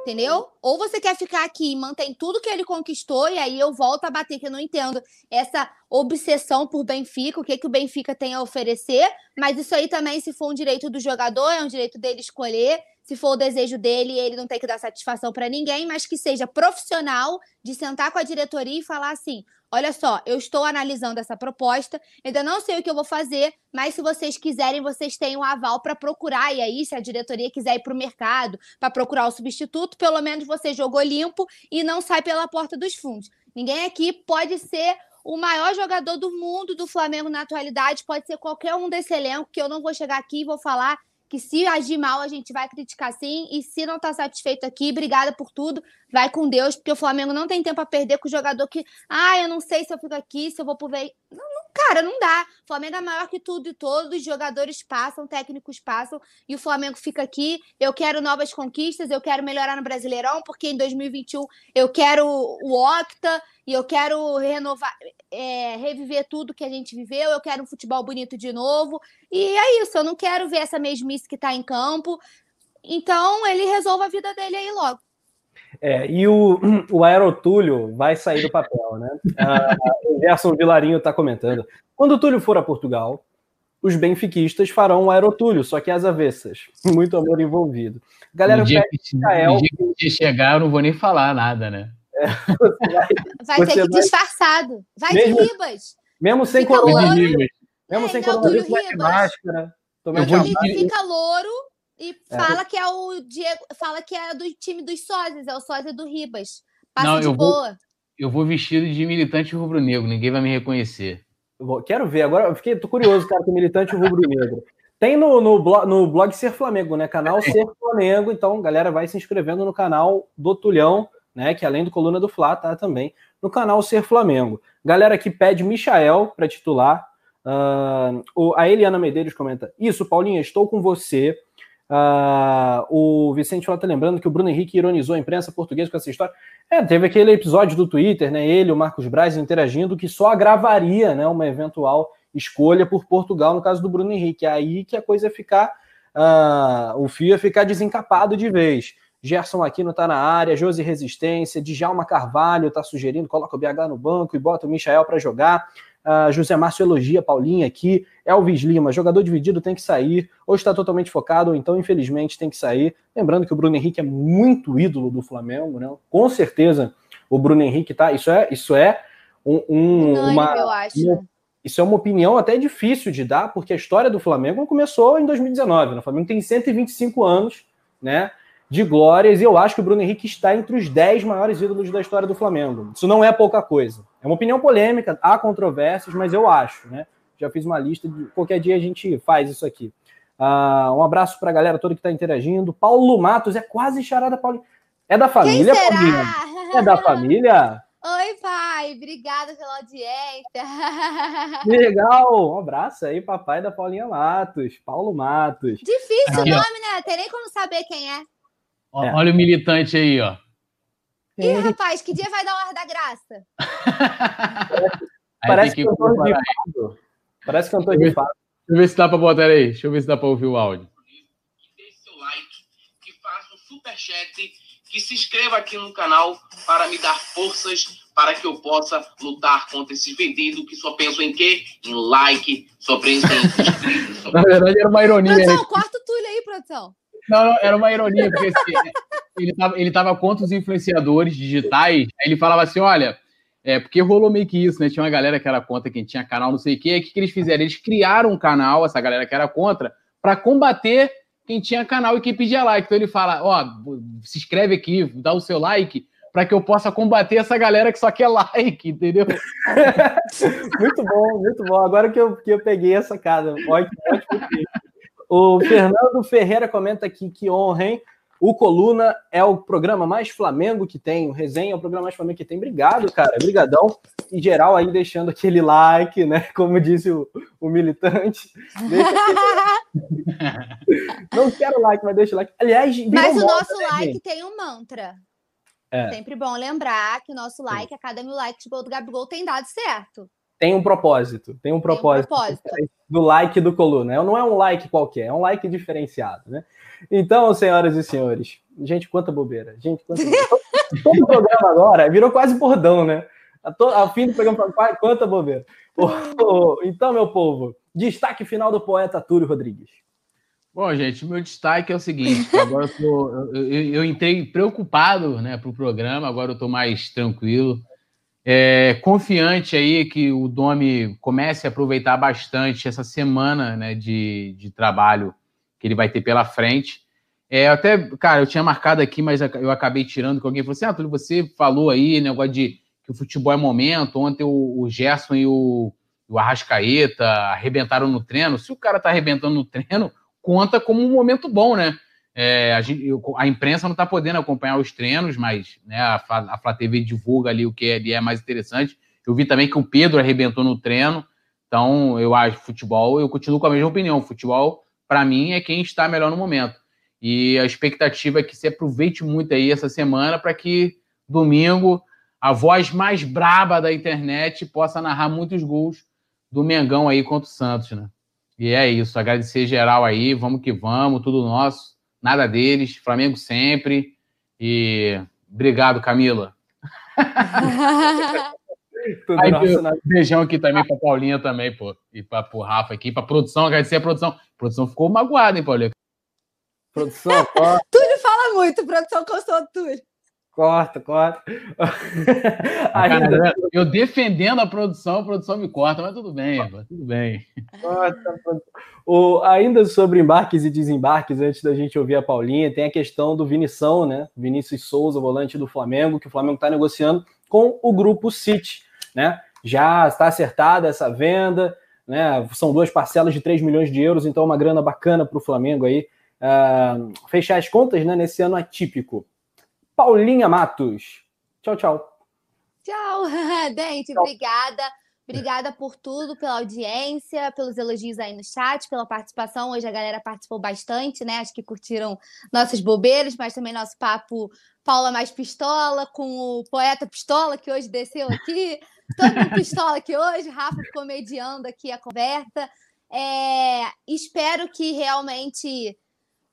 Entendeu? Ou você quer ficar aqui e mantém tudo que ele conquistou, e aí eu volto a bater, que eu não entendo essa obsessão por Benfica, o que, que o Benfica tem a oferecer, mas isso aí também, se for um direito do jogador, é um direito dele escolher, se for o desejo dele, ele não tem que dar satisfação para ninguém, mas que seja profissional de sentar com a diretoria e falar assim: olha só, eu estou analisando essa proposta, ainda não sei o que eu vou fazer, mas se vocês quiserem, vocês têm um aval para procurar. E aí, se a diretoria quiser ir para o mercado para procurar o substituto, pelo menos você jogou limpo e não sai pela porta dos fundos. Ninguém aqui pode ser o maior jogador do mundo do Flamengo na atualidade, pode ser qualquer um desse elenco, que eu não vou chegar aqui e vou falar que se agir mal a gente vai criticar sim, e se não tá satisfeito aqui, obrigada por tudo, vai com Deus, porque o Flamengo não tem tempo a perder com o jogador que, ah, eu não sei se eu fico aqui, se eu vou pro não, cara, não dá. O Flamengo é maior que tudo e todos, os jogadores passam, técnicos passam, e o Flamengo fica aqui. Eu quero novas conquistas, eu quero melhorar no Brasileirão, porque em 2021 eu quero o Octa, e eu quero renovar, é, reviver tudo que a gente viveu, eu quero um futebol bonito de novo. E é isso, eu não quero ver essa mesmice que está em campo. Então ele resolve a vida dele aí logo. É, e o, o Aerotúlio vai sair do papel, né? Ah, o Gerson Vilarinho está comentando. Quando o Túlio for a Portugal, os benfiquistas farão um aerotúlio, só que às avessas. Muito amor envolvido. Galera, no dia, que, Israel, no dia que chegar, eu não vou nem falar nada, né? É, vai, vai ter que vai... disfarçado. Vai mesmo, de ribas. Mesmo sem coronavírus. Mesmo é, sem coronavírus, vai de máscara. Ele fica louro e é. fala que é o Diego, fala que é do time dos sósias, é o sósia do Ribas. Passa Não, de eu vou- boa. Eu vou vestido de militante rubro-negro, ninguém vai me reconhecer. Eu vou- Quero ver, agora eu fiquei, tô curioso, cara, com militante rubro-negro. Tem no, no, blog, no blog Ser Flamengo, né? Canal Ser Flamengo. Então, galera, vai se inscrevendo no canal do Tulhão, né? Que além do Coluna do Fla, tá também no canal Ser Flamengo. Galera que pede Michael para titular. O- a Eliana Medeiros comenta: Isso, Paulinha, estou com você. Ah, o Vicente Fala tá lembrando que o Bruno Henrique ironizou a imprensa portuguesa com essa história. É, teve aquele episódio do Twitter, né? Ele, o Marcos Braz interagindo, que só agravaria né, uma eventual escolha por Portugal, no caso do Bruno Henrique. É aí que a coisa ia ficar. ah, o fio ia ficar desencapado de vez. Gerson Aquino tá na área, Josi Resistência, Djalma Carvalho tá sugerindo, coloca o BH no banco e bota o Michael para jogar. Ah, José Márcio elogia Paulinha aqui. Elvis Lima, jogador dividido tem que sair, ou está totalmente focado, ou então, infelizmente, tem que sair. Lembrando que o Bruno Henrique é muito ídolo do Flamengo, né? Com certeza o Bruno Henrique tá. Isso é, isso é um, um- uma, eu acho. uma- isso é uma opinião até difícil de dar, porque a história do Flamengo começou em 2019. né? O Flamengo tem 125 anos, né? De glórias, e eu acho que o Bruno Henrique está entre os 10 maiores ídolos da história do Flamengo. Isso não é pouca coisa. É uma opinião polêmica, há controvérsias, mas eu acho, né? Já fiz uma lista de qualquer dia a gente faz isso aqui. Ah, um abraço para a galera toda que está interagindo. Paulo Matos é quase charada Paulinho. É da família, Paulinha? será? É da família? Oi, pai. Obrigada pela audiência. Que legal! Um abraço aí, papai da Paulinha Matos, Paulo Matos. Difícil o Aqui, ó. nome, né? Tem nem como saber quem é. É. Olha o militante aí, ó. Ih, rapaz, que dia vai dar hora da graça? Parece que cantor comparar. de fado. Parece cantor de fado. Deixa eu ver se dá pra botar aí. Deixa eu ver se dá pra ouvir o áudio. que deixe seu like, que faça um superchat, que se inscreva aqui no canal para me dar forças para que eu possa lutar contra esses vendidos que só pensam em quê? Em like, só pensam em inscritos. Na verdade, era uma ironia. né? Produção, corta o Túlio aí, produção. Não, não, era uma ironia, porque assim, ele, tava, ele tava contra os influenciadores digitais, aí ele falava assim: olha, é porque rolou meio que isso, né? Tinha uma galera que era contra quem tinha canal, não sei o quê. Aí o que, que eles fizeram? Eles criaram um canal, essa galera que era contra, para combater quem tinha canal e quem pedia like. Então ele fala: ó, se inscreve aqui, dá o seu like, para que eu possa combater essa galera que só quer like, entendeu? Muito bom, muito bom. Agora que eu, que eu peguei essa casa. Ótimo, ótimo. O Fernando Ferreira comenta aqui que honra, hein? O Coluna é o programa mais Flamengo que tem. O Resenha é o programa mais Flamengo que tem. Obrigado, cara. Obrigadão. Em geral, aí deixando aquele like, né? Como disse o, o militante. Deixa aquele- Não quero like, mas deixa o like. Aliás, Mas o nosso né, like gente? tem um mantra. É. Sempre bom lembrar que o nosso like, a cada mil likes de gol do Gabigol, tem dado certo. Tem um propósito. Tem um propósito. propósito. Do like do Coluna. Não é um like qualquer, é um like diferenciado, né? Então, senhoras e senhores, gente, quanta bobeira. Gente, quanta bobeira. Todo o programa agora virou quase bordão, né? Ao fim do programa, quase- quanta bobeira. Então, meu povo, destaque final do poeta Túlio Rodrigues. Bom, gente, meu destaque é o seguinte: agora eu, tô, eu- eu entrei preocupado né, para o programa, agora eu estou mais tranquilo. É, confiante aí que o Domi comece a aproveitar bastante essa semana né, de, de trabalho que ele vai ter pela frente. É, até, cara, eu tinha marcado aqui, mas eu acabei tirando, que alguém falou assim: ah, Túlio, você falou aí, negócio de que o futebol é momento. Ontem o, o Gerson e o, o Arrascaeta arrebentaram no treino. Se o cara tá arrebentando no treino, conta como um momento bom, né? É, a, gente- a imprensa não está podendo acompanhar os treinos, mas né, a, a Flá TV divulga ali o que ali é mais interessante. Eu vi também que o Pedro arrebentou no treino, então eu acho futebol, eu continuo com a mesma opinião. Futebol, para mim, é quem está melhor no momento. E a expectativa é que se aproveite muito aí essa semana para que domingo a voz mais braba da internet possa narrar muitos gols do Mengão aí contra o Santos, né? E é isso, agradecer geral aí, vamos que vamos, tudo nosso, nada deles, Flamengo sempre. E obrigado, Camila. Aí, nosso, né? Beijão aqui também pra Paulinha também, pô. E pra, pro Rafa aqui, pra produção, agradecer a produção. A produção ficou magoada, hein, Paulinha? Produção, ó, Túlio fala muito, produção gostou do Túlio. Corta, corta. Ainda... eu defendendo a produção, a produção me corta, mas tudo bem, tudo bem. Corta, o, ainda sobre embarques e desembarques, antes da gente ouvir a Paulinha, tem a questão do Vinição, né? Vinícius Souza, volante do Flamengo, que o Flamengo está negociando com o grupo City, né? Já está acertada essa venda, né? São duas parcelas de 3 milhões de euros, então uma grana bacana para o Flamengo aí. Uh, fechar as contas né, nesse ano atípico. Paulinha Matos. Tchau, tchau. Tchau, Dente. Tchau. Obrigada. Obrigada por tudo, pela audiência, pelos elogios aí no chat, pela participação. Hoje a galera participou bastante, né? Acho que curtiram nossas bobeiras, mas também nosso papo Paula mais pistola, com o poeta pistola que hoje desceu aqui. Todo mundo pistola aqui hoje, Rafa ficou mediando aqui a conversa. É, espero que realmente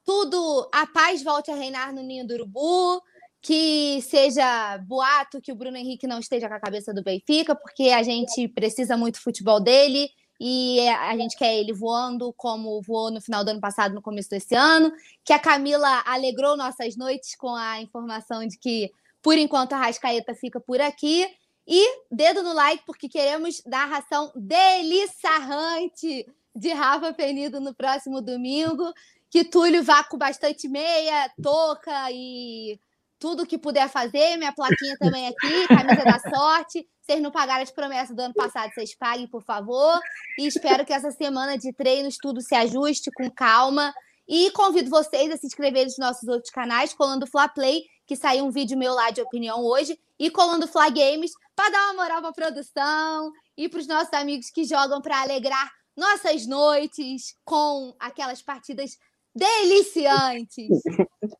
tudo, a paz volte a reinar no Ninho do Urubu que seja boato que o Bruno Henrique não esteja com a cabeça do Benfica, porque a gente precisa muito futebol dele e a gente quer ele voando como voou no final do ano passado, no começo desse ano. Que a Camila alegrou nossas noites com a informação de que, por enquanto, a Rascaeta fica por aqui. E dedo no like, porque queremos dar ração delissarrante de Rafa Penido no próximo domingo. Que Túlio vá com bastante meia, touca e tudo que puder fazer, minha plaquinha também aqui, camisa da sorte. Vocês não pagaram as promessas do ano passado, vocês paguem, por favor. E espero que essa semana de treinos tudo se ajuste com calma. E convido vocês a se inscreverem nos nossos outros canais, Colando Fla Play, que saiu um vídeo meu lá de opinião hoje, e Colando Fla Games, para dar uma moral para a produção e para os nossos amigos que jogam para alegrar nossas noites com aquelas partidas deliciantes.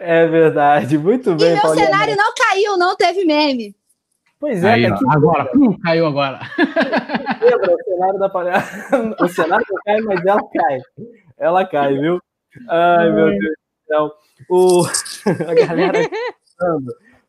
É verdade, muito bem. E meu Paulinha. cenário não caiu, não teve meme. Pois é, Aí, tá agora, hum, caiu agora. o cenário da Paulinha. O cenário não cai, mas ela cai. Ela cai, viu? Ai, meu Deus do céu. O... A galera.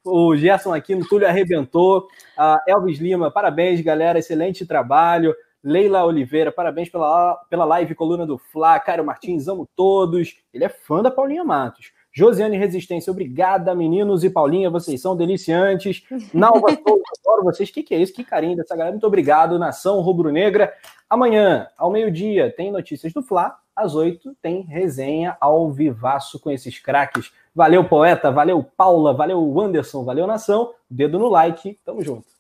O Gerson aqui no Túlio arrebentou. A Elvis Lima, parabéns, galera. Excelente trabalho. Leila Oliveira, parabéns pela, pela live Coluna do Fla. Caio Martins, amo todos. Ele é fã da Paulinha Matos. Josiane Resistência, obrigada, meninos e Paulinha, vocês são deliciantes. Nalva Souza, adoro vocês. O que, que é isso? Que carinho dessa galera. Muito obrigado, Nação Rubro-Negra. Amanhã, ao meio-dia, tem notícias do Fla. Às oito, tem resenha ao vivaço com esses craques. Valeu, poeta. Valeu, Paula. Valeu, Anderson. Valeu, Nação. Dedo no like. Tamo junto.